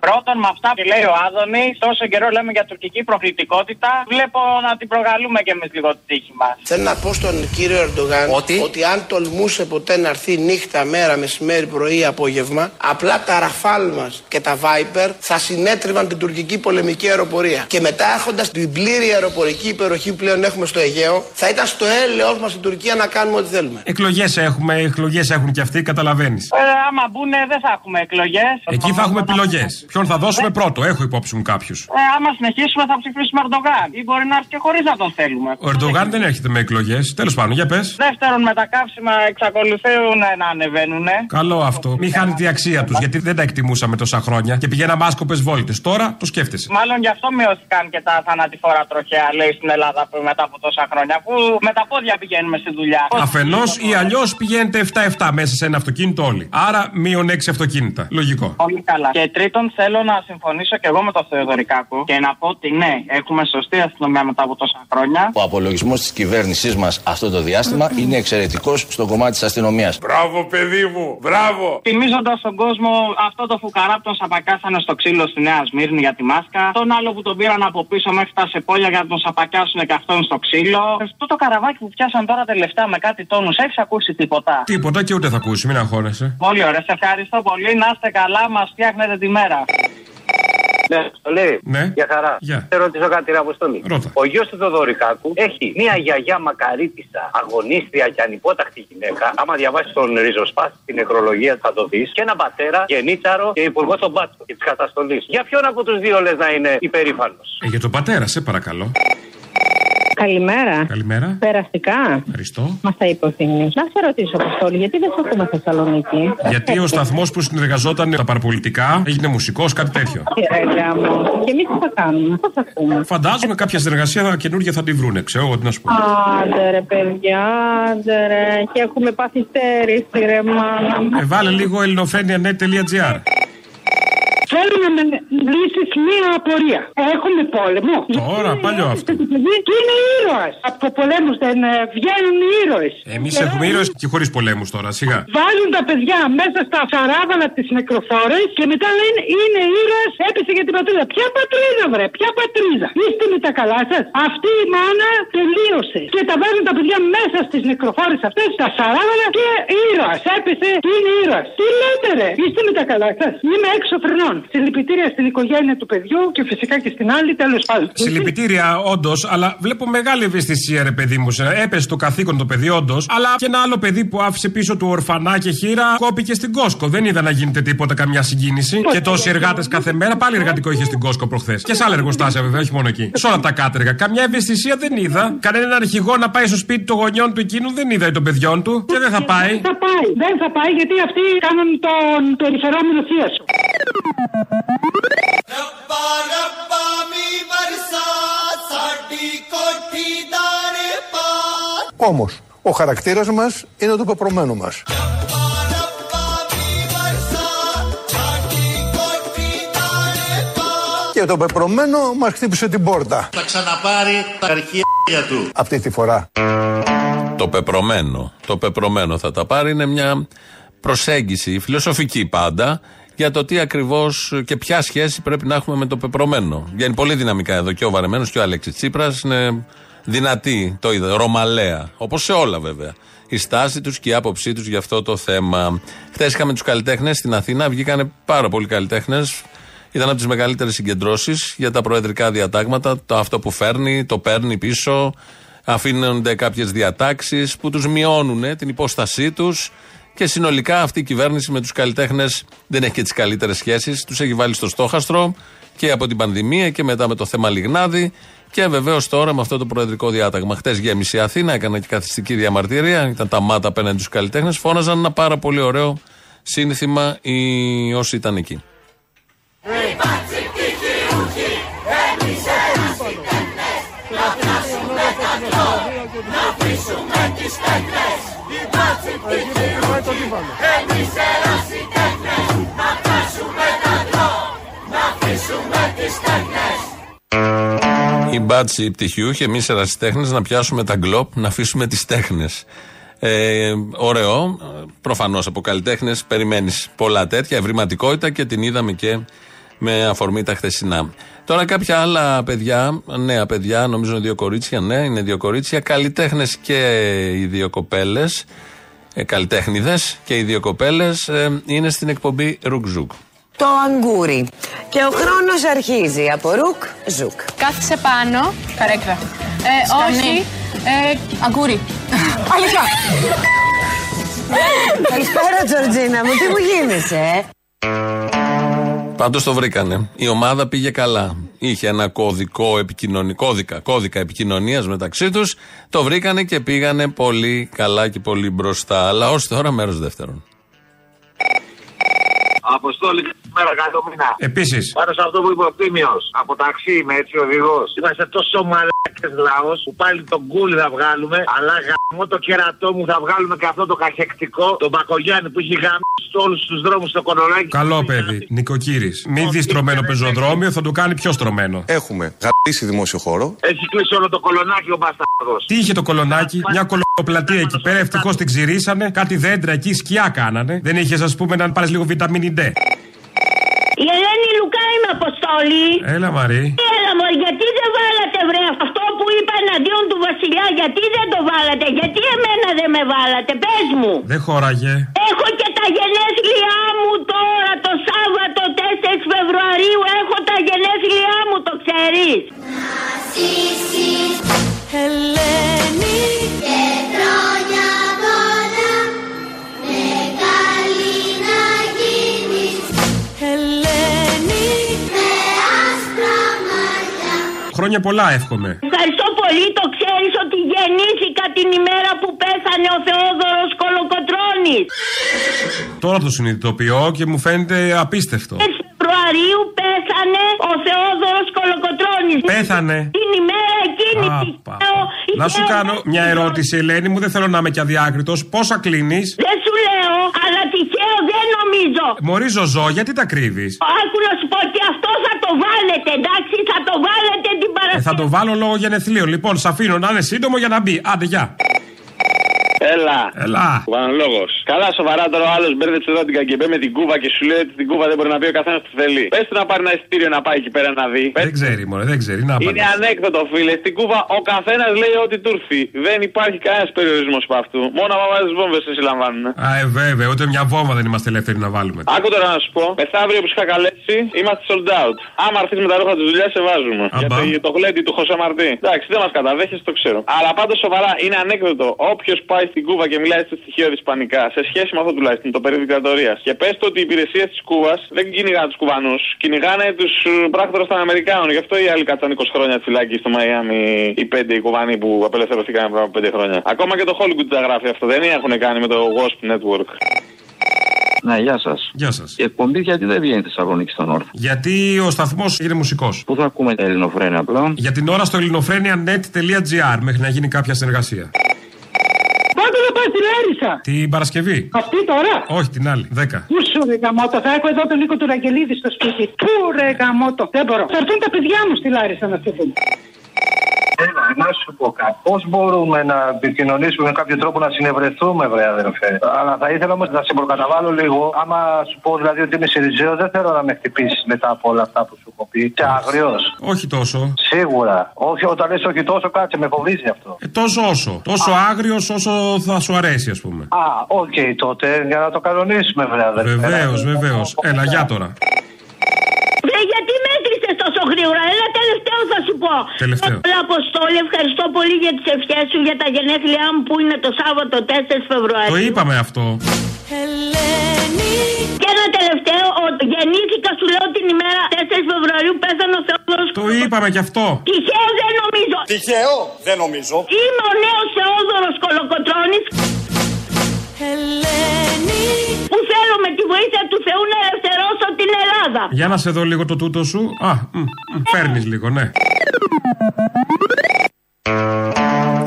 [SPEAKER 23] Σύμφωνα με αυτά που λέει ο Άδωνη, τόσο καιρό λέμε για τουρκική προκλητικότητα. Βλέπω να την προκαλούμε κι εμείς λίγο τη τύχη μας.
[SPEAKER 20] Θέλω να πω στον κύριο Ερντογάν
[SPEAKER 23] Ότι;
[SPEAKER 20] ότι αν τολμούσε ποτέ να έρθει νύχτα, μέρα, μεσημέρι, πρωί, απόγευμα, απλά τα ραφάλ μας και τα Viper θα συνέτριβαν την τουρκική πολεμική αεροπορία. Και μετά έχοντας την πλήρη αεροπορική υπεροχή που πλέον έχουμε στο Αιγαίο, θα ήταν στο έλεος μας στην Τουρκία να κάνουμε ό,τι θέλουμε.
[SPEAKER 19] Εκλογές έχουμε, εκλογές έχουν και αυτοί, καταλαβαίνεις.
[SPEAKER 23] Ε, άμα μπουν, δεν θα έχουμε εκλογές.
[SPEAKER 19] Εκεί θα έχουμε επιλογές. Ποιον θα δώσουμε πρώτο, έχω υπόψη μου κάποιους.
[SPEAKER 23] Ε, άμα συνεχίσουμε, θα ψηφίσουμε Ερντογάν. Ή μπορεί να έρθει και χωρίς να τον θέλουμε.
[SPEAKER 19] Ο Ερντογάν δεν έρχεται με εκλογές. Τέλος πάντων, για πες.
[SPEAKER 23] Δεύτερον, με τα καύσιμα εξακολουθούν να ανεβαίνουν.
[SPEAKER 19] Καλό αυτό. Μην χάνει τη αξία τους, γιατί δεν τα εκτιμούσαμε τόσα χρόνια και πηγαίναμε άσκοπες βόλτες. Τώρα το σκέφτεσαι.
[SPEAKER 23] Μάλλον γι' αυτό μειώθηκαν και τα θανατηφόρα τροχέα, λέει στην Ελλάδα που μετά από τόσα χρόνια. Που με τα πόδια πηγαίνουμε στη δουλειά.
[SPEAKER 19] Αφενός ή αλλιώς πηγαίνετε 7-7 μέσα σε ένα αυτοκίνητο όλοι. Άρα μείον 6 αυτοκίνητα. Λογικό.
[SPEAKER 23] Πολύ καλά. Και τρίτον, θέλω να συμφωνήσω και εγώ με τον Θεοδωρικάκο και να πω ότι ναι, έχουμε σωστή αστυνομία μετά από τόσα χρόνια.
[SPEAKER 24] Ο απολογισμός της κυβέρνησής μας αυτό το διάστημα είναι εξαιρετικός στο κομμάτι της αστυνομίας.
[SPEAKER 8] Μπράβο, παιδί μου, μπράβο.
[SPEAKER 23] Θυμίζοντας στον κόσμο αυτό το φουκαρά που τον σαπακάσανε στο ξύλο στη Νέα Σμύρνη για τη μάσκα. Τον άλλο που τον πήραν από πίσω μέχρι τα σεπόλια για να τον σαπακιάσουν και αυτόν στο ξύλο. Αυτό το καραβάκι που πιάσαν τώρα τελευταία με κάτι τόνους, έχεις ακούσει τίποτα;
[SPEAKER 19] Τίποτα και ούτε θα ακούσει, μην αγχώνεσαι.
[SPEAKER 23] Πολύ ωραία, σε ευχαριστώ πολύ. Να είστε καλά, μας φτιάχνετε τη μέρα.
[SPEAKER 25] Ναι, Αποστολή.
[SPEAKER 19] Ναι.
[SPEAKER 25] Για χαρά.
[SPEAKER 19] Γεια.
[SPEAKER 25] Θα ρωτήσω κάτι, ρε Αποστολή.
[SPEAKER 19] Ρώτα.
[SPEAKER 25] Ο γιος του Θοδωρικάκου έχει μία γιαγιά μακαρίτησα, αγωνίστρια και ανυπόταχτη γυναίκα. Άμα διαβάσεις τον ριζοσπάς στην νεκρολογία θα το δεις. Και έναν πατέρα, γενίτσαρο και υπουργό των μπάτσων και της καταστολής. Για ποιον από τους δύο λες να είναι υπερήφανος;
[SPEAKER 19] Ε, για τον πατέρα, σε παρακαλώ.
[SPEAKER 26] Καλημέρα.
[SPEAKER 19] Καλημέρα.
[SPEAKER 26] Περαστικά.
[SPEAKER 19] Ευχαριστώ.
[SPEAKER 26] Μα τα υποθυμείς. Να σε ρωτήσω, Αποστόλη, γιατί δεν σε ακούμε Θεσσαλονίκη;
[SPEAKER 19] Γιατί ο σταθμός που συνεργαζόταν με τα παραπολιτικά έγινε μουσικός, κάτι τέτοιο.
[SPEAKER 26] Ε, γάμο. Και εμείς τι θα κάνουμε, πώς θα ακούμε;
[SPEAKER 19] Φαντάζομαι κάποια συνεργασία καινούργια θα τη βρούνε, ξέρω εγώ τι να σου πω.
[SPEAKER 26] Άντε ρε παιδιά, άντε ρε. Και έχουμε πάθει στέρηση ρε μάνα. μου.
[SPEAKER 19] Ε, βάλε λίγο ελληνοφρένια.net.gr.
[SPEAKER 27] Θέλω να με λύσεις μία απορία. Έχουμε πόλεμο.
[SPEAKER 19] Τώρα, παλιό αυτό.
[SPEAKER 27] Το παιδί; Του είναι ήρωας. Από το πολέμους δεν ε, βγαίνουν οι ήρωες.
[SPEAKER 19] Εμείς έχουμε ήρωες και χωρίς πολέμους τώρα, σιγά.
[SPEAKER 27] Βάζουν τα παιδιά μέσα στα σαράβαλα της νεκροφόρες και μετά λένε είναι ήρωας, έπεσε για την πατρίδα. Ποια πατρίδα, βρε, ποια πατρίδα; Είστε με τα καλά σας. Αυτή η μάνα τελείωσε. Και τα βάζουν τα παιδιά μέσα στις νεκροφόρες αυτές, στα σαράβαλα και ήρωας. Έπεσε και είναι ήρωας. Τι λέτε, ρε, είστε με τα καλά σας. Είμαι έξω φρενών. Συλληπιτήρια στην οικογένεια του παιδιού και φυσικά και στην άλλη, τέλος πάντων.
[SPEAKER 19] Συλληπιτήρια, όντως, αλλά βλέπω μεγάλη ευαισθησία, ρε παιδί μου. σε- Έπεσε το καθήκον το παιδί, όντως. Αλλά και ένα άλλο παιδί που άφησε πίσω του ορφανά και χείρα κόπηκε στην Κόσκο. Δεν είδα να γίνεται τίποτα, καμιά συγκίνηση. Και τόσοι εργάτες κάθε μέρα, πάλι εργατικό είχε στην Κόσκο προχθές. Και σε άλλα εργοστάσια, βέβαια, όχι μόνο εκεί. Σε όλα τα κάτεργα. Καμιά ευαισθησία δεν είδα. Κανέναν αρχηγό να πάει στο σπίτι των γονιών του εκείνου δεν είδα ή των παιδιών του. Και δεν θα πάει.
[SPEAKER 27] Δεν θα πάει. Δεν θα πάει γιατί αυτοί κάνουν τον περιφερόμενο θεία σου.
[SPEAKER 12] Όμως, ο χαρακτήρας μας είναι το πεπρωμένο μας. Και το πεπρωμένο μας χτύπησε την πόρτα.
[SPEAKER 5] Θα ξαναπάρει τα αρχεία του.
[SPEAKER 12] Αυτή τη φορά.
[SPEAKER 3] Το πεπρωμένο. Το πεπρωμένο θα τα πάρει. Είναι μια προσέγγιση, φιλοσοφική πάντα, για το τι ακριβώς και ποια σχέση πρέπει να έχουμε με το πεπρωμένο. Βγαίνει πολύ δυναμικά εδώ και ο Βαρεμένος και ο Αλέξης Τσίπρας. Είναι δυνατή, το είδα, ρωμαλαία. Όπως σε όλα βέβαια. Η στάση τους και η άποψή τους για αυτό το θέμα. Χθες είχαμε τους καλλιτέχνες στην Αθήνα. Βγήκανε πάρα πολλοί καλλιτέχνες. Ήταν από τις μεγαλύτερες συγκεντρώσεις για τα προεδρικά διατάγματα. Το αυτό που φέρνει, το παίρνει πίσω. Αφήνονται κάποιες διατάξεις που τους μειώνουν την υπόστασή τους. Και συνολικά αυτή η κυβέρνηση με του καλλιτέχνε δεν έχει και τι καλύτερε σχέσει. Του έχει βάλει στο στόχαστρο και από την πανδημία και μετά με το θέμα Λιγνάδη. Και βεβαίω τώρα με αυτό το προεδρικό διάταγμα. Χτε γέμισε η Αθήνα, έκανε και καθιστική διαμαρτυρία. Ήταν τα μάτα απέναντι στου καλλιτέχνε. Φώναζαν ένα πάρα πολύ ωραίο σύνθημα οι όσοι ήταν εκεί. Οι μπάτσι πτυχιούχοι, εμείς ερασιτέχνες, να πιάσουμε τα γκλοπ, να αφήσουμε τις τέχνες. Ε, ωραίο. Προφανώς από καλλιτέχνες περιμένεις πολλά τέτοια, ευρηματικότητα και την είδαμε και με αφορμή τα χθεσινά. Τώρα κάποια άλλα παιδιά, νέα παιδιά, νομίζω είναι δύο κορίτσια, ναι, είναι δύο κορίτσια, καλλιτέχνες και οι δύο κοπέλες, ε, καλλιτέχνηδες και οι δύο κοπέλες, είναι στην εκπομπή Ρουκ
[SPEAKER 28] Το αγκούρι. Και ο χρόνος αρχίζει από ρουκ, ζουκ.
[SPEAKER 29] Κάθισε πάνω. Καρέκλα. Ε, όχι. Ε, αγκούρι.
[SPEAKER 28] Αλήθεια. Καλησπέρα, Τζορτζίνα μου, τι μου γίνεσαι, ε;
[SPEAKER 3] Πάντως το βρήκανε. Η ομάδα πήγε καλά. Είχε ένα κωδικό επικοινωνικό, κώδικα, κώδικα επικοινωνίας μεταξύ τους. Το βρήκανε και πήγανε πολύ καλά και πολύ μπροστά. Αλλά ως τώρα μέρος δεύτερον.
[SPEAKER 30] Αποστόλη, καλημέρα, καλό μήνα.
[SPEAKER 19] Επίσης.
[SPEAKER 30] Πάνω σε αυτό που είπε ο Τίμιος, από ταξί με έτσι οδηγός. Είμαστε τόσο μαλάκες λαός που πάλι τον κούλι θα βγάλουμε, αλλά γαμώ το κερατό μου θα βγάλουμε και αυτό το καχεκτικό, τον Μπακογιάννη που έχει γαμίσει όλους τους δρόμους στο κονολάκι.
[SPEAKER 19] Καλό παιδί, νοικοκύρης. Μην δεις στρωμένο πεζοδρόμιο, θα το κάνει πιο στρωμένο.
[SPEAKER 31] Έχουμε γαμίσει δημόσιο χώρο.
[SPEAKER 30] Έχει κλείσει όλο το κολονάκι ο Μπαστάρδο.
[SPEAKER 19] Τι είχε το κολονάκι, μια κολοπλατεία εκεί πέρα, ευτυχώς την ξηρίσανε, κάτι δέντρα εκεί σκιά κάνανε. Δεν είχες, ας πούμε, να πάρεις λίγο βιταμίνη D.
[SPEAKER 26] Η Ελένη Λουκά είμαι αποστόλη.
[SPEAKER 19] Έλα, Μαρή.
[SPEAKER 26] Έλα, μου, γιατί δεν βάλατε, βρε, αυτό που είπα εναντίον του Βασιλιά, γιατί δεν το βάλατε, γιατί εμένα δεν με βάλατε, πες μου.
[SPEAKER 19] Δεν χώραγε.
[SPEAKER 26] Έχω και τα γενέθλιά μου τώρα, το Σάββατο 4 Φεβρουαρίου, έχω τα γενέθλιά μου, το ξέρεις.
[SPEAKER 22] Ελένη Χρόνια πολλά
[SPEAKER 19] εύχομαι.
[SPEAKER 26] Ευχαριστώ πολύ, το ξέρεις ότι γεννήθηκα την ημέρα που πέθανε ο Θεόδωρος Κολοκοτρώνης.
[SPEAKER 19] Τώρα το συνειδητοποιώ και μου φαίνεται απίστευτο.
[SPEAKER 26] 4 Φεβρουαρίου πέθανε ο Θεόδωρος Κολοκοτρώνης.
[SPEAKER 19] Πέθανε.
[SPEAKER 26] Την ημέρα εκείνη
[SPEAKER 19] Α,
[SPEAKER 26] τυχαίο,
[SPEAKER 19] πα. Να σου
[SPEAKER 26] τυχαίο-
[SPEAKER 19] κάνω μια ερώτηση, Ελένη μου, δεν θέλω να είμαι και αδιάκριτος. Πόσα κλείνεις;
[SPEAKER 26] Δεν σου λέω, αλλά τυχαίο δεν νομίζω.
[SPEAKER 19] Μωρή ζωζό, γιατί τα κρύβεις;
[SPEAKER 26] Άκου να σου πω και αυτό θα το βάλετε, εντάξει, θα το βάλετε την
[SPEAKER 19] Ε,
[SPEAKER 26] Παρασκευή.
[SPEAKER 19] θα το βάλω λόγω γενεθλίων. Λοιπόν, σ' αφήνω να είναι σύντομο για να μπει. Άντε, γεια.
[SPEAKER 30] Έλα.
[SPEAKER 19] Έλα.
[SPEAKER 30] Παναλόγο. Καλά, σοβαρά τώρα ο άλλος μπέρδεψε εδώ την καγκεμπέ με την κούβα και σου λέει ότι την κούβα δεν μπορεί να πει ο καθένας που θέλει. Πες του να πάρει ένα εισιτήριο να πάει εκεί πέρα να δει. Πες
[SPEAKER 19] Δεν ξέρει, μωρέ, δεν ξέρει. Να
[SPEAKER 30] Είναι
[SPEAKER 19] πάρει.
[SPEAKER 30] ανέκδοτο, φίλε. Στην Κούβα ο καθένας λέει ό,τι του έρθει. Δεν υπάρχει κανένας περιορισμός από αυτού. Μόνο άμα βάζεις βόμβες σε συλλαμβάνουν.
[SPEAKER 19] Α, ε, βέβαια, ούτε μια βόμβα δεν είμαστε ελεύθεροι να βάλουμε.
[SPEAKER 30] Άκου τώρα να σου πω. Μεθαύριο που σου είχα καλέσει είμαστε sold out. Άμα έρθει με τα ρούχα της δουλειάς, σε βάζουμε.
[SPEAKER 19] Αμπά.
[SPEAKER 30] Για το, για το γλέντι του Χωσέ Μαρτί. Εντάξει, δεν μας καταδέχεσαι, το ξέρω. Αλλά πάντως σοβαρά είναι ανέκδοτο. Όποιος πάει στην Κούβα και μιλάει στο στοιχείο ισπανικά, σε σχέση με αυτό τουλάχιστον, το περί δικτατορίας. Και πες το ότι οι υπηρεσίες της Κούβα δεν κυνηγάνε τους Κουβανού, κυνηγάνε τους πράκτορες των Αμερικάνων. Γι' αυτό οι άλλοι κάτσαν 20 χρόνια φυλάκι στο Μαϊάμι, οι πέντε οι Κουβανοί που απελευθερωθήκαν πριν από 5 χρόνια. Ακόμα και το Hollywood τα γράφει αυτό, δεν έχουν κάνει με το Wasp Network.
[SPEAKER 32] Ναι, γεια σας.
[SPEAKER 19] Γεια σας.
[SPEAKER 32] Η εκπομπή γιατί δεν βγαίνει Θεσσαλονίκη στον Όρθο.
[SPEAKER 19] Γιατί ο σταθμός είναι μουσικός.
[SPEAKER 32] Πού θα ακούμε ελληνοφρένια πλέον.
[SPEAKER 19] Για την ώρα στο ελληνοφρένια.net.gr μέχρι να γίνει κάποια συνεργασία.
[SPEAKER 27] Πότε θα πάει στη Λάρισα.
[SPEAKER 19] Την Παρασκευή.
[SPEAKER 27] Αυτή τώρα.
[SPEAKER 19] Όχι, την άλλη. 10.
[SPEAKER 27] Πού σου ρε γαμότο, θα έχω εδώ τον Νίκο του Ραγγελίδη στο σπίτι. Πού ρε γαμότο, δεν μπορώ. Θα έρθουν τα παιδιά μου στη Λάρισα να φύγουν.
[SPEAKER 33] Έλα, να σου πω κάτι. Πώς μπορούμε να επικοινωνήσουμε με κάποιο τρόπο να συνευρεθούμε, βρε αδερφέ. Αλλά θα ήθελα όμως να σε προκαταβάλω λίγο. Άμα σου πω δηλαδή ότι είμαι Συριζαίος, δεν θέλω να με χτυπήσεις μετά από όλα αυτά που σου έχω πει. Και άγριος.
[SPEAKER 19] Όχι τόσο.
[SPEAKER 33] Σίγουρα. Όχι, όταν λες όχι τόσο, κάτσε, με φοβίζει αυτό.
[SPEAKER 19] Ε, τόσο όσο. Τόσο άγριος όσο θα σου αρέσει, ας πούμε.
[SPEAKER 33] Α, οκ, τότε για να το κανονίσουμε, βρε αδερφέ.
[SPEAKER 19] Βεβαίως, βεβαίως. Έλα, γεια τώρα.
[SPEAKER 26] Βρε, γιατί με έκλεισε τόσο γρήγορα. Έλα, τελευταίο θα σου πω.
[SPEAKER 19] Τελευταίο.
[SPEAKER 26] Έλα, Αποστόλη, ευχαριστώ πολύ για τις ευχές σου για τα γενέθλιά μου που είναι το Σάββατο 4 Φεβρουαρίου.
[SPEAKER 19] Το είπαμε αυτό.
[SPEAKER 26] Και ένα τελευταίο, ότι γεννήθηκα σου λέω την ημέρα 4 Φεβρουαρίου πέθανε ο Θεόδωρος
[SPEAKER 19] Το είπαμε κι αυτό.
[SPEAKER 26] Τυχαίο δεν νομίζω.
[SPEAKER 17] Τυχαίο, δεν νομίζω.
[SPEAKER 26] Είμαι ο νέος Θεόδωρος Κολοκοτρώνης που θέλω με τη βοήθεια του Θεού να ελευθερώσω την Ελλάδα.
[SPEAKER 19] Για να σε δω λίγο το τούτο σου. Α, φέρνεις λίγο, ναι.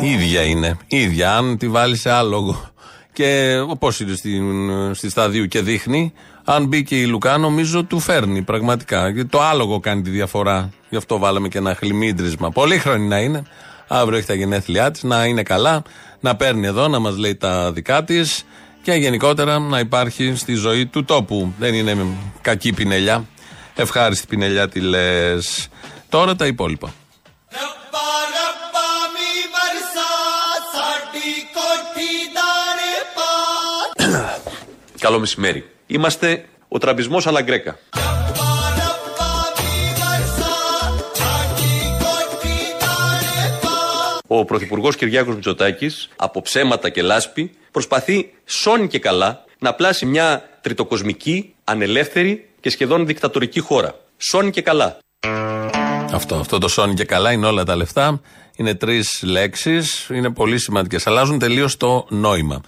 [SPEAKER 3] ίδια είναι. ίδια. Αν τη βάλεις σε άλογο. Και όπως είναι στην, στη σταδίου και δείχνει, αν μπει και η Λουκά, νομίζω του φέρνει πραγματικά. Γιατί το άλογο κάνει τη διαφορά. Γι' αυτό βάλαμε και ένα χλιμίντρισμα. Πολύχρονη να είναι. Αύριο έχει τα γενέθλιά της, να είναι καλά, να παίρνει εδώ, να μας λέει τα δικά της και γενικότερα να υπάρχει στη ζωή του τόπου. Δεν είναι κακή πινελιά. Ευχάριστη πινελιά τη λες. Τώρα τα υπόλοιπα.
[SPEAKER 1] Καλό μεσημέρι. Είμαστε ο τραμπισμός Αλαγκρέκα. Ο Πρωθυπουργός Κυριάκος Μητσοτάκης από ψέματα και λάσπη προσπαθεί σώνει και καλά να πλάσει μια τριτοκοσμική, ανελεύθερη και σχεδόν δικτατορική χώρα. Σώνει και καλά.
[SPEAKER 3] Αυτό, αυτό το σώνει και καλά είναι όλα τα λεφτά. Είναι τρεις λέξεις, είναι πολύ σημαντικές. Αλλάζουν τελείως το νόημα.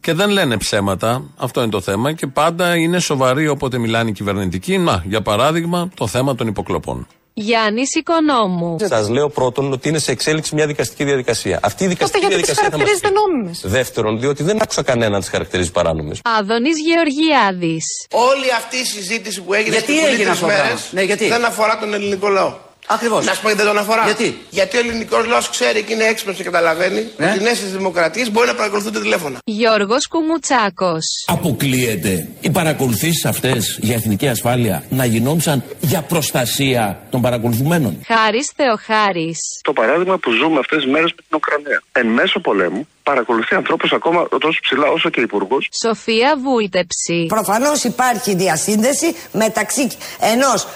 [SPEAKER 3] Και δεν λένε ψέματα, αυτό είναι το θέμα, και πάντα είναι σοβαροί όποτε μιλάνε οι κυβερνητικοί. Να, για παράδειγμα, το θέμα των υποκλοπών.
[SPEAKER 34] Γιάννη Οικονόμου.
[SPEAKER 35] Σας λέω πρώτον ότι είναι σε εξέλιξη μια δικαστική διαδικασία. Αυτή η
[SPEAKER 34] Τότε
[SPEAKER 35] δικαστική
[SPEAKER 34] γιατί τι
[SPEAKER 35] διαδικασία θα μας
[SPEAKER 34] χαρακτηρίζετε νόμιμες.
[SPEAKER 35] Δεύτερον, διότι δεν άκουσα κανέναν να τις χαρακτηρίζει παράνομες.
[SPEAKER 34] Άδωνης Γεωργιάδης.
[SPEAKER 20] Όλη αυτή η συζήτηση που έγινε
[SPEAKER 36] Γιατί
[SPEAKER 20] στις Βουλή
[SPEAKER 36] έγινε
[SPEAKER 20] τρεις
[SPEAKER 36] αυτό το
[SPEAKER 20] μέρες
[SPEAKER 36] πράγμα; Ναι, γιατί;
[SPEAKER 20] δεν αφορά τον ελληνικό λαό.
[SPEAKER 36] Ακριβώς.
[SPEAKER 20] Να σου πω γιατί δεν τον αφορά.
[SPEAKER 36] Γιατί;
[SPEAKER 20] Γιατί ο ελληνικός λαός ξέρει και είναι έξυπνος και καταλαβαίνει
[SPEAKER 36] Ναι.
[SPEAKER 20] ότι οι νέε δημοκρατίε μπορεί να παρακολουθούν τηλέφωνα.
[SPEAKER 34] Γιώργος Κουμουτσάκος.
[SPEAKER 37] Αποκλείεται οι παρακολουθήσεις αυτές για εθνική ασφάλεια να γινόντουσαν για προστασία των παρακολουθουμένων.
[SPEAKER 34] Χάρης Θεοχάρης.
[SPEAKER 38] Το παράδειγμα που ζούμε αυτές τις μέρες με την Ουκρανία. Εν μέσω πολέμου παρακολουθεί ανθρώπους ακόμα τόσο ψηλά όσο και υπουργού.
[SPEAKER 34] Σοφία Βούλτεψη.
[SPEAKER 39] Προφανώς υπάρχει διασύνδεση μεταξύ ενός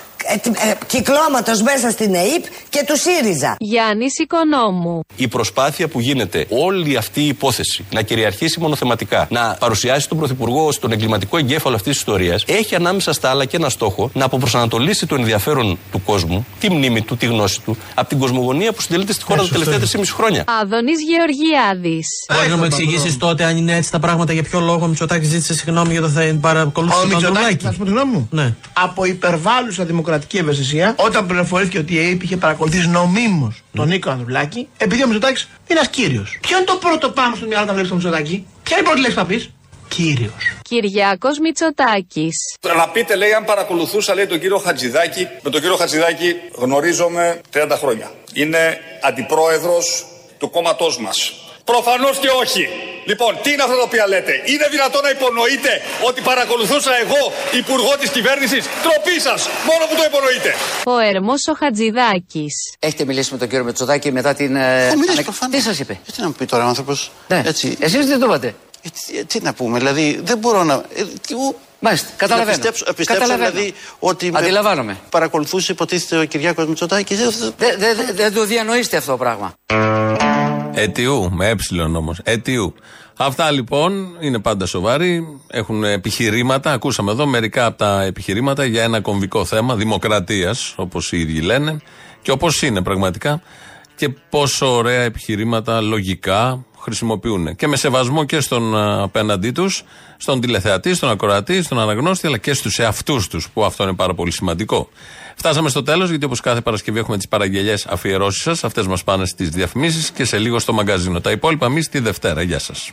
[SPEAKER 39] κυκλώματος μέσα στην ΕΕΠ και του ΣΥΡΙΖΑ.
[SPEAKER 34] Γιάννη Οικονόμου.
[SPEAKER 35] Η προσπάθεια που γίνεται όλη αυτή η υπόθεση να κυριαρχήσει μονοθεματικά, να παρουσιάσει τον Πρωθυπουργό ω τον εγκληματικό εγκέφαλο αυτής της ιστορίας, έχει ανάμεσα στα άλλα και ένα στόχο να αποπροσανατολίσει το ενδιαφέρον του κόσμου, τη μνήμη του, τη γνώση του, από την κοσμογονία που συντελείται στη χώρα τα τελευταία 3,5 χρόνια.
[SPEAKER 34] Άδωνης Γεωργιάδης.
[SPEAKER 40] Μπορεί να μου εξηγήσεις τότε αν είναι έτσι τα πράγματα για ποιο λόγο ο Μητσοτάκη ζήτησε συγγνώμη για το θα παρακολούθησε
[SPEAKER 20] Ο
[SPEAKER 40] το
[SPEAKER 20] Μητσοτάκης,
[SPEAKER 40] Ανδρουλάκη.
[SPEAKER 20] να σου πω τη γνώμη μου.
[SPEAKER 40] Ναι.
[SPEAKER 20] Από υπερβάλλουσα δημοκρατική ευαισθησία, όταν πληροφορήθηκε ότι η ΑΕΠ είχε παρακολουθήσει νομίμως τον Νίκο Ανδρουλάκη, επειδή ο Μητσοτάκης είναι ένας κύριος. Ποιο είναι το πρώτο πάμε στο μυαλό όταν βλέπει τον Μητσοτάκη, Ποια είναι η πρώτη λέξη που θα πεις, Κύριος.
[SPEAKER 34] Κυριάκος Μητσοτάκης.
[SPEAKER 41] Να πείτε, λέει, αν παρακολουθούσα, λέει, τον κύριο Χατζηδάκη. Με τον κύριο Χατζηδάκη γνωρίζομαι 30 χρόνια. Είναι αντιπρόεδρος του κόμματός μας. Προφανώς και όχι. Λοιπόν, τι είναι αυτό το οποίο λέτε; Είναι δυνατόν να υπονοείτε ότι παρακολουθούσα εγώ υπουργό της κυβέρνησης; Τροπή σας. Μόνο που το υπονοείτε.
[SPEAKER 34] Ο Ερμός ο Χατζηδάκης.
[SPEAKER 36] Έχετε μιλήσει με τον κύριο Μετσοδάκη μετά την. ε,
[SPEAKER 42] Έχω μιλήσει
[SPEAKER 36] ανακ-
[SPEAKER 42] προφανώς.
[SPEAKER 36] Τι σας είπε;
[SPEAKER 42] Ε, Τι να μου πει τώρα ο άνθρωπος;
[SPEAKER 36] Ναι.
[SPEAKER 42] Έτσι.
[SPEAKER 36] Εσείς δεν το είπατε.
[SPEAKER 42] Ε, τι, τι να πούμε, δηλαδή δεν μπορώ να. Ε, τι, ου-
[SPEAKER 36] Μάλιστα, καταλαβαίνω.
[SPEAKER 42] Να πιστέψω, να πιστέψω
[SPEAKER 36] Καταλαβαίνω.
[SPEAKER 42] δηλαδή ότι. με
[SPEAKER 36] Αντιλαμβάνομαι.
[SPEAKER 42] Παρακολουθούσε υποτίθεται ο Κυριάκος Μητσοτάκη.
[SPEAKER 36] Δεν δε, δε, δεν το διανοείστε αυτό το πράγμα.
[SPEAKER 3] Αιτιού, με ε όμως. Αιτιού. Αυτά λοιπόν είναι πάντα σοβαροί. Έχουν επιχειρήματα. Ακούσαμε εδώ μερικά από τα επιχειρήματα για ένα κομβικό θέμα δημοκρατίας, όπως οι ίδιοι λένε. Και όπως είναι πραγματικά. Και πόσο ωραία επιχειρήματα λογικά χρησιμοποιούν. Και με σεβασμό και στον α, απέναντί τους, στον τηλεθεατή, στον ακροατή, στον αναγνώστη, αλλά και στους εαυτούς τους, που αυτό είναι πάρα πολύ σημαντικό. Φτάσαμε στο τέλος, γιατί όπως κάθε Παρασκευή έχουμε τις παραγγελίε αφιερώσεις σας. Αυτές μας πάνε στις διαφημίσεις και σε λίγο στο μαγκαζίνο. Τα υπόλοιπα εμείς τη Δευτέρα. Γεια σας.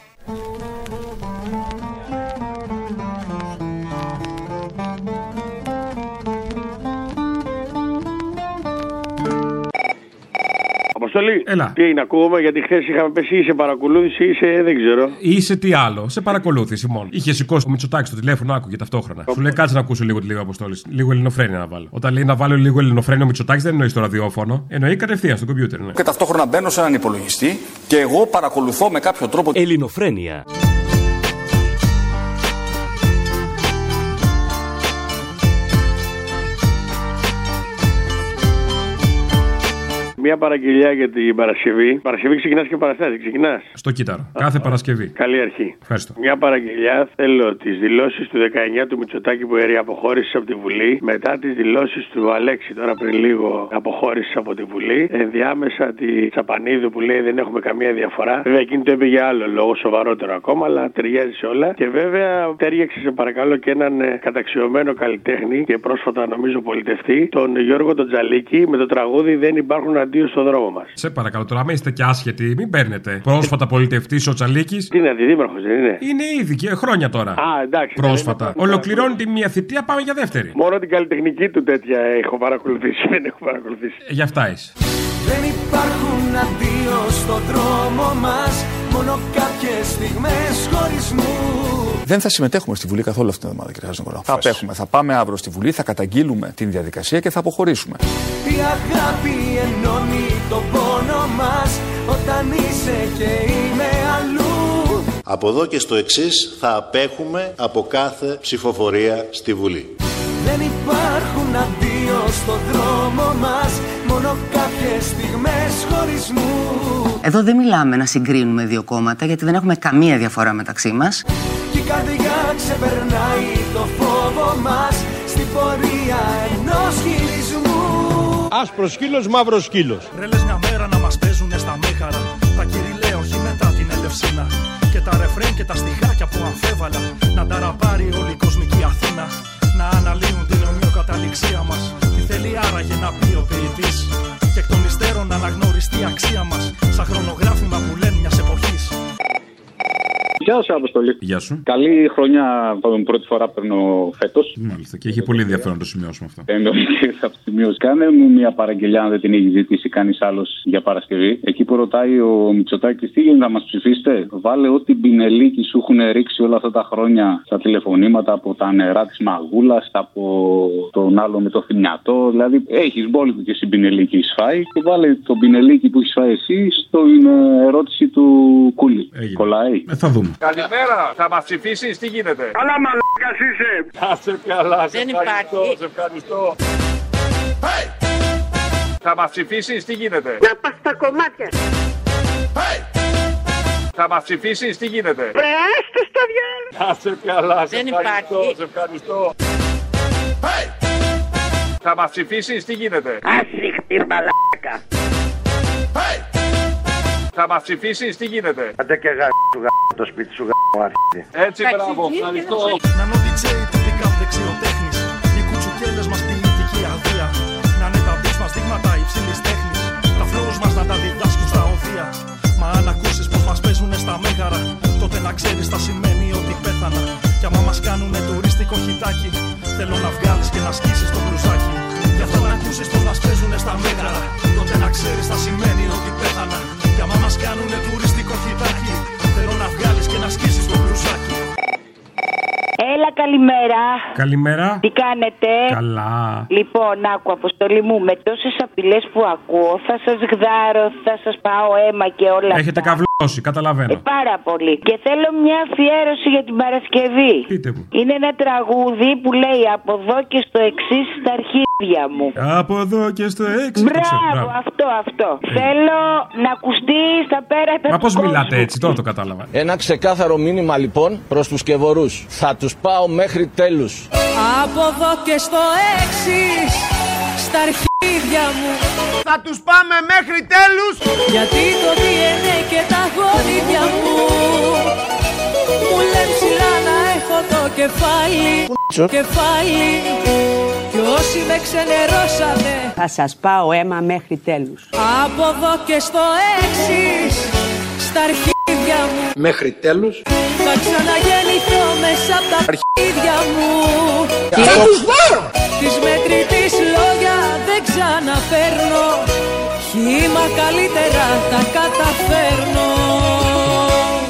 [SPEAKER 19] Αποστολή. Έλα.
[SPEAKER 43] Τι είναι, ακούγομαι, γιατί χθες είχαμε πέσει ή σε παρακολούθηση ή σε δεν ξέρω.
[SPEAKER 19] Είσαι τι άλλο, σε παρακολούθηση μόνο. Είχε σηκώσει το Μητσοτάκη στο τηλέφωνο, άκουγε ταυτόχρονα. Σου λέει κάτσε να ακούσω λίγο τη λίγο αποστόλης. Λίγο ελληνοφρένια να βάλω. Όταν λέει να βάλω λίγο ελληνοφρένια ο Μητσοτάκης δεν εννοείς στο ραδιόφωνο. Εννοεί κατευθείαν στο κομπιούτερ. Ναι.
[SPEAKER 41] Και ταυτόχρονα μπαίνω σε έναν υπολογιστή και εγώ παρακολουθώ με κάποιο τρόπο.
[SPEAKER 44] Ελληνοφρένια.
[SPEAKER 43] Μια παραγγελιά για την Παρασκευή. Παρασκευή ξεκινάς και Παραστάση. Ξεκινάς.
[SPEAKER 19] Στο κύτταρο. Κάθε Παρασκευή.
[SPEAKER 43] Καλή αρχή.
[SPEAKER 19] Ευχαριστώ.
[SPEAKER 43] Μια παραγγελιά θέλω τις δηλώσεις του 19 του Μητσοτάκη που έρει αποχώρησε από τη Βουλή. Μετά τις δηλώσεις του Αλέξη τώρα πριν λίγο αποχώρησε από τη Βουλή. Ενδιάμεσα τη Τσαπανίδου που λέει δεν έχουμε καμία διαφορά. Βέβαια εκείνη το είπε για άλλο λόγο, σοβαρότερο ακόμα, αλλά ταιριάζει σε όλα. Και βέβαια τέριαξε σε παρακαλώ και έναν ε, καταξιωμένο καλλιτέχνη και πρόσφατα νομίζω πολιτευτή, τον Γιώργο τον Τζαλίκη με το τραγούδι Δεν υπάρχουν αντίο στον δρόμο μας.
[SPEAKER 19] Σε παρακαλώ τώρα, άμα είστε και άσχετοι, μην παίρνετε. Πρόσφατα πολιτευτής ο Τσαλίκη.
[SPEAKER 43] Τι είναι, αντιδήμαρχος δεν είναι;
[SPEAKER 19] Είναι ήδη και χρόνια τώρα.
[SPEAKER 43] Α, εντάξει.
[SPEAKER 19] Πρόσφατα.
[SPEAKER 43] δεν είναι-
[SPEAKER 19] Ολοκληρώνει τη μία θητεία, πάμε για δεύτερη.
[SPEAKER 43] Μόνο την καλλιτεχνική του τέτοια έχω παρακολουθήσει. Δεν έχω παρακολουθήσει.
[SPEAKER 19] Ε, Γι' αυτά είσαι.
[SPEAKER 22] Δεν υπάρχουν αντίο στον δρόμο μας
[SPEAKER 45] Μόνο κάποιες στιγμές χωρισμού
[SPEAKER 46] Δεν θα συμμετέχουμε στη Βουλή καθόλου αυτήν την εβδομάδα, κύριε Χαζηνικολάου. Θα απέχουμε. Θα πάμε αύριο στη Βουλή, θα καταγγείλουμε την διαδικασία και θα αποχωρήσουμε.
[SPEAKER 45] Η αγάπη ενώνει τον πόνο μας Όταν είσαι και είμαι αλλού
[SPEAKER 5] Από εδώ και στο εξής θα απέχουμε από κάθε ψηφοφορία στη Βουλή.
[SPEAKER 45] Δεν υπάρχουν αντίο στο δρόμο μας Μόνο κάποιες στιγμές χωρισμού
[SPEAKER 47] Εδώ δεν μιλάμε να συγκρίνουμε δύο κόμματα γιατί δεν έχουμε καμία διαφορά μεταξύ μας.
[SPEAKER 45] Κι η καρδιά ξεπερνάει το φόβο μας. Στην πορεία ενός χειρισμού
[SPEAKER 6] Άσπρος σκύλος, μαύρος σκύλος.
[SPEAKER 48] Ρε λες μια μέρα να μας παίζουνε στα μέγαρα. Τα κυριλαία όχι μετά την Ελευσίνα. Και τα ρεφρέν και τα στιχάκια που αμφέβαλα. Να τα ραπάρει όλη η κοσμική Αθήνα. Να αναλύουν την ομοιοκαταληξία μας. Τι θέλει άραγε να πει ο ποιητής Και εκ των υστέρων να αναγνωριστεί η αξία μας. Σαν χρονογράφημα που λένε μιας εποχής
[SPEAKER 49] Γεια σου, Αποστόλη.
[SPEAKER 19] Γεια σου.
[SPEAKER 49] Καλή χρονιά. Πάμε πρώτη φορά παίρνω φέτος.
[SPEAKER 19] Μάλιστα. Και έχει πολύ ενδιαφέρον να το σημειώσουμε αυτό.
[SPEAKER 49] Εννοείται θα το σημειώσει. Κάνε μου μια παραγγελιά αν δεν την έχει ζητήσει κανείς άλλος για Παρασκευή. Εκεί που ρωτάει ο Μητσοτάκης τι γίνεται να μας ψηφίσετε; Βάλε ό,τι μπινελίκι σου έχουν ρίξει όλα αυτά τα χρόνια στα τηλεφωνήματα από τα νερά της Μαγούλας, από τον άλλο με το θυμιατό. Δηλαδή έχεις μπόλικο και εσύ μπινελίκι έχεις φάει και βάλε το μπινελίκι που έχεις φάει εσύ στην ε, ερώτηση του Κούλι. Κολλάει.
[SPEAKER 19] Ε, θα δούμε.
[SPEAKER 50] Καλημέρα, θα μας ψηφίσεις, τι γίνεται;
[SPEAKER 20] Αλλά μαλάκας είσαι.
[SPEAKER 50] Κάτσε καλά, σε
[SPEAKER 20] Δεν
[SPEAKER 50] ευχαριστώ,
[SPEAKER 20] υπάρχει.
[SPEAKER 50] σε ευχαριστώ. Θα μας ψηφίσεις, τι γίνεται;
[SPEAKER 20] Να πας στα κομμάτια.
[SPEAKER 50] Θα μας ψηφίσεις, τι γίνεται;
[SPEAKER 20] Βρε, άστε στο διάλογο.
[SPEAKER 50] Κάτσε καλά, σε
[SPEAKER 20] Δεν
[SPEAKER 50] ευχαριστώ,
[SPEAKER 20] υπάρχει.
[SPEAKER 50] σε ευχαριστώ. Θα μας ψηφίσεις, τι γίνεται;
[SPEAKER 20] Άσυχτη μαλάκα.
[SPEAKER 50] Θα μας ψηφίσεις, τι γίνεται;
[SPEAKER 20] Άντε και γα σου γα το σπίτι σου γα αρχίδι.
[SPEAKER 50] Έτσι, μπράβο, ευχαριστώ.
[SPEAKER 48] Να είναι ο DJ του pick up δεξιοτέχνης. Οι κουτσουκέλες μας ποιητική αδεία. Να είναι τα beats μας δείγματα υψηλής τέχνης. Τα flows μας να τα διδάσκουν στα οδεία. Μα αν ακούσεις πως μας παίζουνε στα μέγαρα Τότε να ξέρεις τα σημαίνει ότι πέθανα. Κι άμα μας κάνουνε τουρίστικο χιτάκι Θέλω να βγάλεις και να σκίσεις το μπλουζάκι. Γι' αυτό να ακούσεις πως μας παίζουνε στα μέγαρα Τότε να ξέρεις τα σημαίνει ότι πέθανα Κι άμα μας κάνουνε τουριστικό χιτάκι Θέλω να βγάλεις και να σκίσεις το μπλουζάκι
[SPEAKER 51] Έλα, καλημέρα.
[SPEAKER 19] Καλημέρα.
[SPEAKER 51] Τι κάνετε;
[SPEAKER 19] Καλά.
[SPEAKER 51] Λοιπόν, άκου, αποστολή μου, με τόσες απειλές που ακούω, θα σας γδάρω, θα σας πάω αίμα και όλα
[SPEAKER 19] Έχετε
[SPEAKER 51] αυτά.
[SPEAKER 19] Καβλώσει, καταλαβαίνω.
[SPEAKER 51] Ε, πάρα πολύ. Και θέλω μια αφιέρωση για την Παρασκευή.
[SPEAKER 19] Πείτε μου.
[SPEAKER 51] Είναι ένα τραγούδι που λέει Από εδώ και στο εξής στα αρχίδια μου.
[SPEAKER 19] Από εδώ και στο έξι. το ξέρω,
[SPEAKER 51] Μπράβο,
[SPEAKER 19] μπράβο.
[SPEAKER 51] αυτό, αυτό. Θέλω να ακουστεί στα πέρατα
[SPEAKER 19] Μα
[SPEAKER 51] του
[SPEAKER 19] πώ
[SPEAKER 51] κόσμου.
[SPEAKER 19] μιλάτε έτσι, τώρα το κατάλαβα.
[SPEAKER 52] Ένα ξεκάθαρο μήνυμα λοιπόν προς τους σκευωρούς. Θα τους πάω μέχρι τέλους.
[SPEAKER 22] Από εδώ και στο έξι στα αρχίδια μου.
[SPEAKER 20] Θα τους πάμε μέχρι τέλους.
[SPEAKER 22] Γιατί το DNA και τα γονίδια μου. Μου λένε ψηλά να έχω το κεφάλι. Κεφάλι. Κι όσοι με ξενερώσανε.
[SPEAKER 32] Θα σας πάω αίμα μέχρι τέλους.
[SPEAKER 22] Από εδώ και στο έξι στα αρχίδια μου
[SPEAKER 52] Μέχρι τέλους.
[SPEAKER 22] Θα ξαναγεννηθώ μέσα από τα αρχίδια μου
[SPEAKER 32] Θα τους
[SPEAKER 22] πάρω Της μετρητής λόγια δεν ξαναφέρνω Χήμα καλύτερα τα καταφέρνω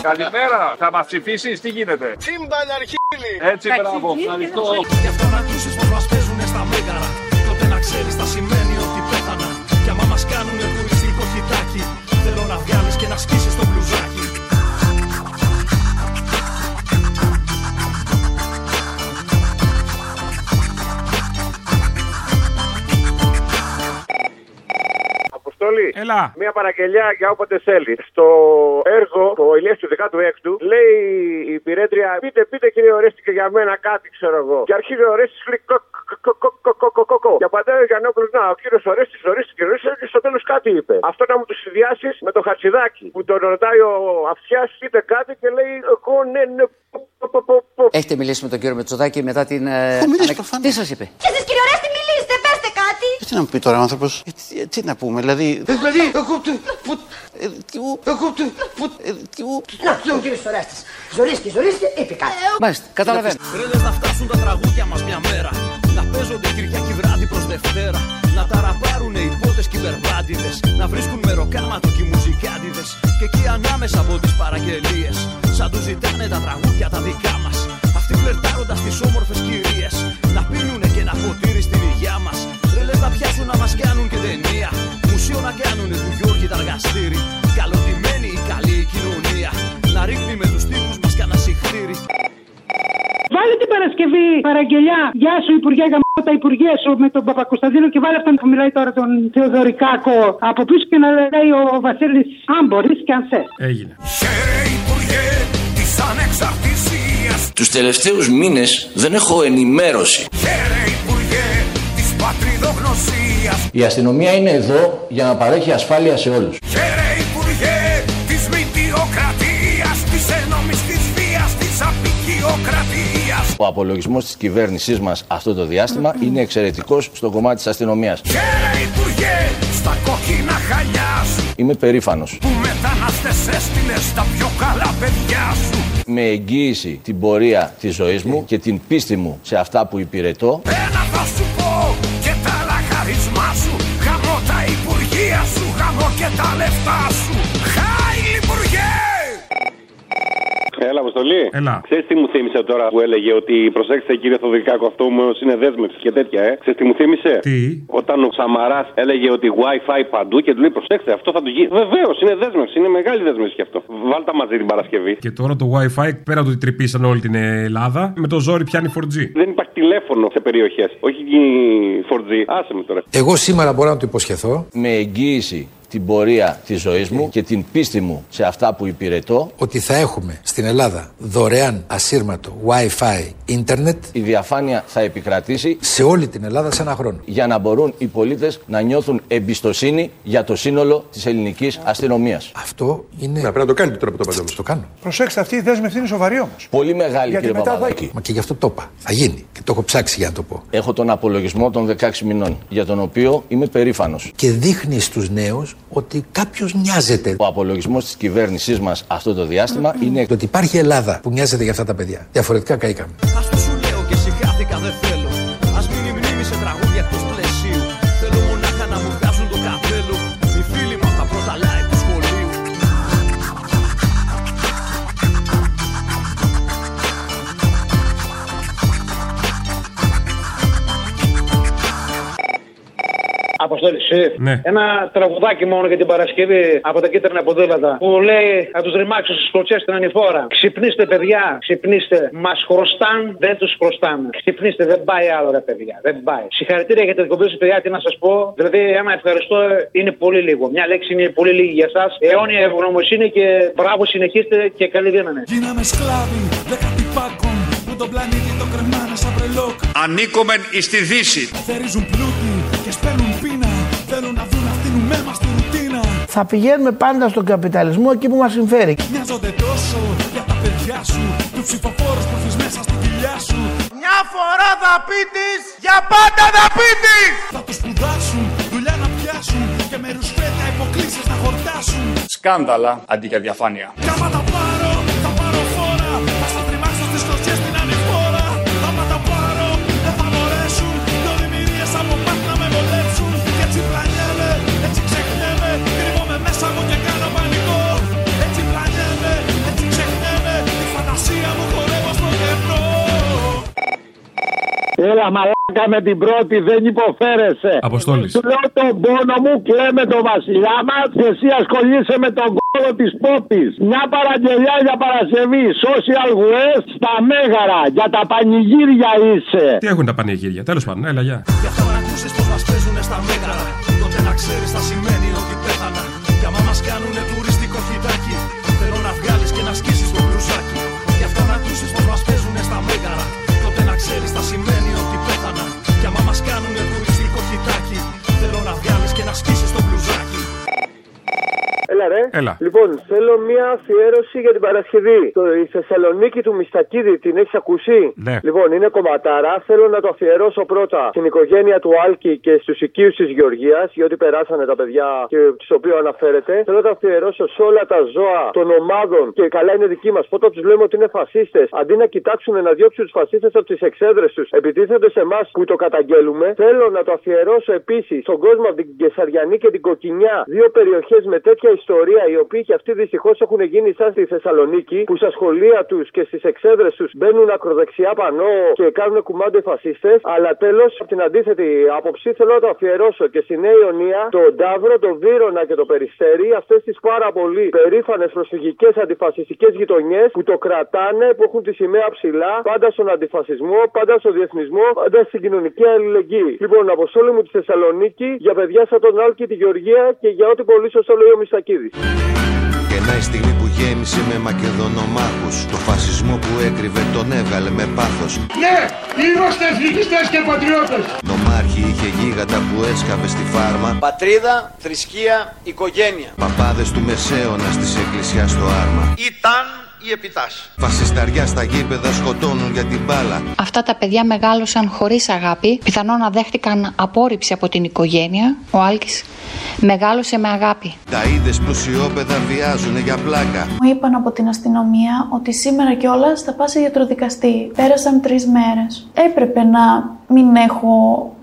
[SPEAKER 50] Καλημέρα, θα μας ψηφίσεις, τι γίνεται;
[SPEAKER 20] Τσίμπαν αρχίδι.
[SPEAKER 50] Έτσι, μπράβο, ευχαριστώ.
[SPEAKER 48] Γι' αυτό να ακούσεις πως μας παίζουνε στα μέγαρα Τότε να ξέρεις τα σημαίνει ότι πέθανα Κι άμα μας κάνουνε τουριστικό χιτάκι Θέλω να βγάλεις και να σκίσεις το
[SPEAKER 41] Αποστολή.
[SPEAKER 19] Έλα.
[SPEAKER 41] Μια παραγγελιά για όποτε θέλει. Στο έργο, το Ηλίας του 16ου, λέει η πυρέτρια, πείτε, πείτε κύριε Ορέστη και για μένα κάτι, ξέρω εγώ. Και αρχίζει ο Ορέστης λέει κο, κο, κο, κο, κο, κο, κο, κο. Και απαντάει ο Γιαννόπουλος, να, ο κύριος Ορέστης, Ορέστη και Ορέστη και στο τέλος κάτι είπε. Αυτό να μου το συνδυάσεις με το χατσιδάκι που τον ρωτάει ο Αυτιά, πείτε κάτι και λέει, εγώ ναι, ναι. πο, πο, πο, πο.
[SPEAKER 34] Έχετε μιλήσει με τον κύριο Μετσοδάκη μετά την. ε,
[SPEAKER 42] Έχω μιλήσει
[SPEAKER 34] ανακ-
[SPEAKER 42] προφανώς.
[SPEAKER 34] Τι σας είπε;
[SPEAKER 39] Και εσείς κύριε Ορέστη μιλήστε, πέστε κάτι.
[SPEAKER 42] Τι να μου πει τώρα ο άνθρωπος; Ε, τι, τι να πούμε, δηλαδή...
[SPEAKER 20] Δηλαδή, εγώ του.
[SPEAKER 42] Ε, τι ου-
[SPEAKER 20] Εγώ του.
[SPEAKER 42] ε, τι ου-
[SPEAKER 39] Να, ο κύριος Ορέστης. Ζορίσκει, ζορίσκει, είπε κάτι.
[SPEAKER 34] Μάλιστα, καταλαβαίνω.
[SPEAKER 48] Ρε λες να φτάσουν τα τραγούδια μας μια μέρα Να
[SPEAKER 45] παίζονται Κυριακή βράδυ προς Δευτέρα. Να ταραπάρουνε οι πότες και οι μπερμπάντιδες. Να βρίσκουν μεροκάματο και οι μουζικάντιδες. Και εκεί ανάμεσα από τις παραγγελίες. Σαν τους ζητάνε τα τραγούδια τα δικά μας. Αυτοί φλερτάροντας τις όμορφες κυρίες. Να πίνουνε πιάσουν να μας κάνουν και ταινία. Μουσείο να κάνουνε του Γιώργη τα εργαστήρι. Καλωτημένη η καλή η κοινωνία. Να ρίχνει με τους τύπους μας κανένα συχτήρι.
[SPEAKER 27] Βάλε την Παρασκευή παραγγελιά. Γεια σου, Υπουργέ Γαμώ τα Υπουργέ σου με τον Παπακοσταντίνο και βάλε αυτόν που μιλάει τώρα τον Θεοδωρικάκο από πίσω και να λέει ο Βασίλης αν μπορείς και αν θες.
[SPEAKER 19] Έγινε.
[SPEAKER 53] της ανεξαρτησίας
[SPEAKER 52] Τους τελευταίους μήνες δεν έχω ενημέρωση.
[SPEAKER 53] Χαίρε Υπουργέ της πατριδογνωσίας
[SPEAKER 52] Η αστυνομία είναι εδώ για να παρέχει ασφάλεια σε όλους.
[SPEAKER 53] Χαίρε Υπουργέ της μητιοκρατίας Της ένομης της βίας της απεικιοκρατίας
[SPEAKER 52] Ο απολογισμός της κυβέρνησής μας αυτό το διάστημα είναι εξαιρετικός στο κομμάτι της αστυνομίας.
[SPEAKER 53] Χαίρε Υπουργέ στα κόκκινα χαλιά σου
[SPEAKER 52] Είμαι περήφανος.
[SPEAKER 53] Που μετανάστες έστειλες τα πιο καλά παιδιά σου
[SPEAKER 52] Με εγγύηση την πορεία της ζωής μου και την πίστη μου σε αυτά που υπηρετώ,
[SPEAKER 53] Ένα θα σου και τα λεφτά σου Χάιλ Υπουργέ!
[SPEAKER 54] Έλα, Αποστολή.
[SPEAKER 19] Έλα.
[SPEAKER 54] Ξέρεις τι μου θύμισε τώρα που έλεγε ότι προσέξτε κύριε Θοδωρικάκο, αυτό μου είναι δέσμευση και τέτοια, ε. Ξέρεις τι μου θύμισε;
[SPEAKER 19] Τι;
[SPEAKER 54] Όταν ο Σαμαρά έλεγε ότι Wi-Fi παντού και του λέει προσέξτε, αυτό θα του γίνει. Βεβαίως, είναι δέσμευση, είναι μεγάλη δέσμευση και αυτό. Βάλτα μαζί την Παρασκευή.
[SPEAKER 19] Και τώρα το WiFi πέρα του ότι τρυπήσαν όλη την Ελλάδα, με το ζόρι πιάνει 4G.
[SPEAKER 54] Δεν υπάρχει τηλέφωνο σε περιοχές. Όχι 4G. Άσε με τώρα.
[SPEAKER 46] Εγώ σήμερα μπορώ να του υποσχεθώ
[SPEAKER 52] με εγγύηση την πορεία της ζωής μου και την πίστη μου σε αυτά που υπηρετώ,
[SPEAKER 46] ότι θα έχουμε στην Ελλάδα δωρεάν ασύρματο Wi-Fi ίντερνετ
[SPEAKER 52] η διαφάνεια θα επικρατήσει
[SPEAKER 46] σε όλη την Ελλάδα σε ένα χρόνο.
[SPEAKER 52] για να μπορούν οι πολίτες να νιώθουν εμπιστοσύνη για το σύνολο της ελληνικής αστυνομίας.
[SPEAKER 46] Αυτό είναι.
[SPEAKER 12] Να πρέπει να το κάνει τώρα που το παντό.
[SPEAKER 46] Το κάνω.
[SPEAKER 12] Προσέξτε, αυτή η δέσμευση είναι σοβαρή όμως.
[SPEAKER 52] Πολύ μεγάλη
[SPEAKER 12] Γιατί
[SPEAKER 52] κύριε
[SPEAKER 12] μετά θα-
[SPEAKER 52] Παπαδάκη.
[SPEAKER 46] Μα και γι' αυτό το είπα. Θα γίνει. Και το έχω ψάξει για να το πω.
[SPEAKER 52] Έχω τον απολογισμό των 16 μηνών, για τον οποίο είμαι περήφανος.
[SPEAKER 46] Και δείχνει στους νέους ότι κάποιος νοιάζεται.
[SPEAKER 52] Ο απολογισμός της κυβέρνησής μας αυτό το διάστημα είναι
[SPEAKER 46] Το ότι υπάρχει Ελλάδα που νοιάζεται για αυτά τα παιδιά. Διαφορετικά καήκαμε.
[SPEAKER 45] Ας το σου λέω και συγχάθηκα δεν θέλω
[SPEAKER 25] Αποστόλη, εσύ.
[SPEAKER 19] Ναι.
[SPEAKER 25] Ένα τραγουδάκι μόνο για την Παρασκευή από τα κίτρινα ποδήλατα που λέει Θα τους ρημάξω στις κλωτσέ στην ανηφόρα. Ξυπνήστε, παιδιά, ξυπνήστε. Μας χρωστάν, δεν τους χρωστάμε. Ξυπνήστε, δεν πάει άλλο, ρε παιδιά. Δεν πάει. Συγχαρητήρια για την εκπομπή σα, παιδιά, τι να σας πω. Δηλαδή, ένα ευχαριστώ είναι πολύ λίγο. Μια λέξη είναι πολύ λίγη για εσά. Αιώνια ευγνωμοσύνη και μπράβο, συνεχίστε και καλή δύναμη.
[SPEAKER 48] Γίναμε σκλάβοι δεκατή πάκων που τον πλανήτη το κρεμάνε σαν βρελόκ.
[SPEAKER 55] Ανήκομεν εις τη Δύση.
[SPEAKER 48] Θερίζουν πλούτη και σπέρνουν πείνα. Θέλουν να δουν αυτήν με μας τη ρουτίνα.
[SPEAKER 56] Θα πηγαίνουμε πάντα στον καπιταλισμό εκεί που μας συμφέρει.
[SPEAKER 48] Μοιάζονται τόσο για τα παιδιά σου. Τους ψηφοφόρους που έχεις μέσα στην κοιλιά σου.
[SPEAKER 20] Μια φορά θα πει της, για πάντα θα πει της.
[SPEAKER 48] Θα τους σπουδάσουν, δουλειά να πιάσουν και με ρουσφέτα υποκλήσεις να χορτάσουν.
[SPEAKER 57] Σκάνδαλα αντί για διαφάνεια.
[SPEAKER 48] Κι άμα τα πάρω, θα πάρω
[SPEAKER 50] μαλάκα με την πρώτη δεν υποφέρεσαι.
[SPEAKER 19] Αποστόλης.
[SPEAKER 50] Σου λέω τον πόνο μου, κλαίμε τον βασιλιά μας και εσύ ασχολείσαι με τον κόλο της πόπη. Μια παραγγελιά για Παρασκευή. Social West στα Μέγαρα. Για τα πανηγύρια είσαι.
[SPEAKER 19] Τι έχουν τα πανηγύρια, τέλος πάντων, έλα, γεια.
[SPEAKER 58] Έλα ρε.
[SPEAKER 19] Έλα.
[SPEAKER 58] Λοιπόν, θέλω μια αφιέρωση για την Παρασκευή. Το, η Θεσσαλονίκη του Μιστακίδη, την έχεις ακούσει;
[SPEAKER 19] Ναι.
[SPEAKER 58] Λοιπόν, είναι κομματάρα. Θέλω να το αφιερώσω πρώτα στην οικογένεια του Άλκη και στους οικείους της Γεωργίας, γιατί περάσανε τα παιδιά και του οποίου αναφέρεται. Θέλω να το αφιερώσω σε όλα τα ζώα των ομάδων και καλά είναι δική μας. Πότε τους λέμε ότι είναι φασίστες, αντί να κοιτάξουν να διώξουν τους φασίστες από τις εξέδρες τους, επιτίθενται σε εμάς που το καταγγέλουμε. Θέλω να το αφιερώσω επίσης στον κόσμο από την Κεσαριανή και την Κοκκινιά, δύο περιοχές με τέτοια ιστορία, οι οποίοι και αυτοί δυστυχώς έχουν γίνει σαν στη Θεσσαλονίκη, που στα σχολεία τους και στις εξέδρες τους μπαίνουν ακροδεξιά πανό και κάνουν κουμάντο οι φασίστες. Αλλά τέλος, από την αντίθετη άποψη, θέλω να το αφιερώσω και στη Νέα Ιωνία, τον Ταύρο, τον Βύρονα και το Περιστέρι, αυτές τις πάρα πολύ περήφανες προσφυγικές αντιφασιστικές γειτονιές που το κρατάνε, που έχουν τη σημαία ψηλά, πάντα στον αντιφασισμό, πάντα στον διεθνισμό, πάντα στην κοινωνική αλληλεγγύη. Λοιπόν, αποστόλη μου τη Θεσσαλονίκη για παιδιά σαν τον Άλκη, τη Γεωργία και για ό,τι πολύ σωστό λέει ο Μιστακίδη.
[SPEAKER 14] Γεννά η στιγμή που γέμισε με Μακεδονομάχους Το φασισμό που έκρυβε τον έβγαλε με πάθος
[SPEAKER 17] Ναι, είμαστε εθνικιστές και πατριώτες.
[SPEAKER 14] Νομάρχη είχε γίγαντα που έσκαβε στη φάρμα
[SPEAKER 59] Πατρίδα, θρησκεία, οικογένεια.
[SPEAKER 14] Παπάδες του Μεσαίωνα της εκκλησιάς στο άρμα
[SPEAKER 17] Ήταν η επιτάση.
[SPEAKER 14] Φασισταριά στα γήπεδα σκοτώνουν για την μπάλα
[SPEAKER 60] Αυτά τα παιδιά μεγάλωσαν χωρίς αγάπη, πιθανόν να δέχτηκαν απόρριψη από την οικογένεια. Ο Άλκης μεγάλωσε με αγάπη.
[SPEAKER 14] Τα είδες πλουσιόπεδα βιάζουν για πλάκα
[SPEAKER 61] Μου είπαν από την αστυνομία ότι σήμερα κιόλας θα πάω σε γιατροδικαστή. Πέρασαν τρεις μέρες. Έπρεπε να μην έχω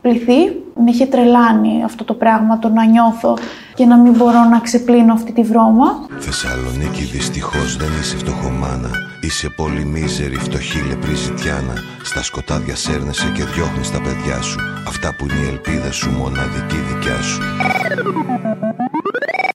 [SPEAKER 61] πληθεί. Με είχε τρελάνει αυτό το πράγμα, το να νιώθω και να μην μπορώ να ξεπλύνω αυτή τη βρώμα.
[SPEAKER 14] Θεσσαλονίκη δυστυχώς δεν είσαι φτωχομάνα. Είσαι πολύ μίζερη, φτωχή λεπρή ζητιάνα. Στα σκοτάδια σέρνεσαι και διώχνεις τα παιδιά σου. Αυτά που είναι η ελπίδα σου, μοναδική δικιά σου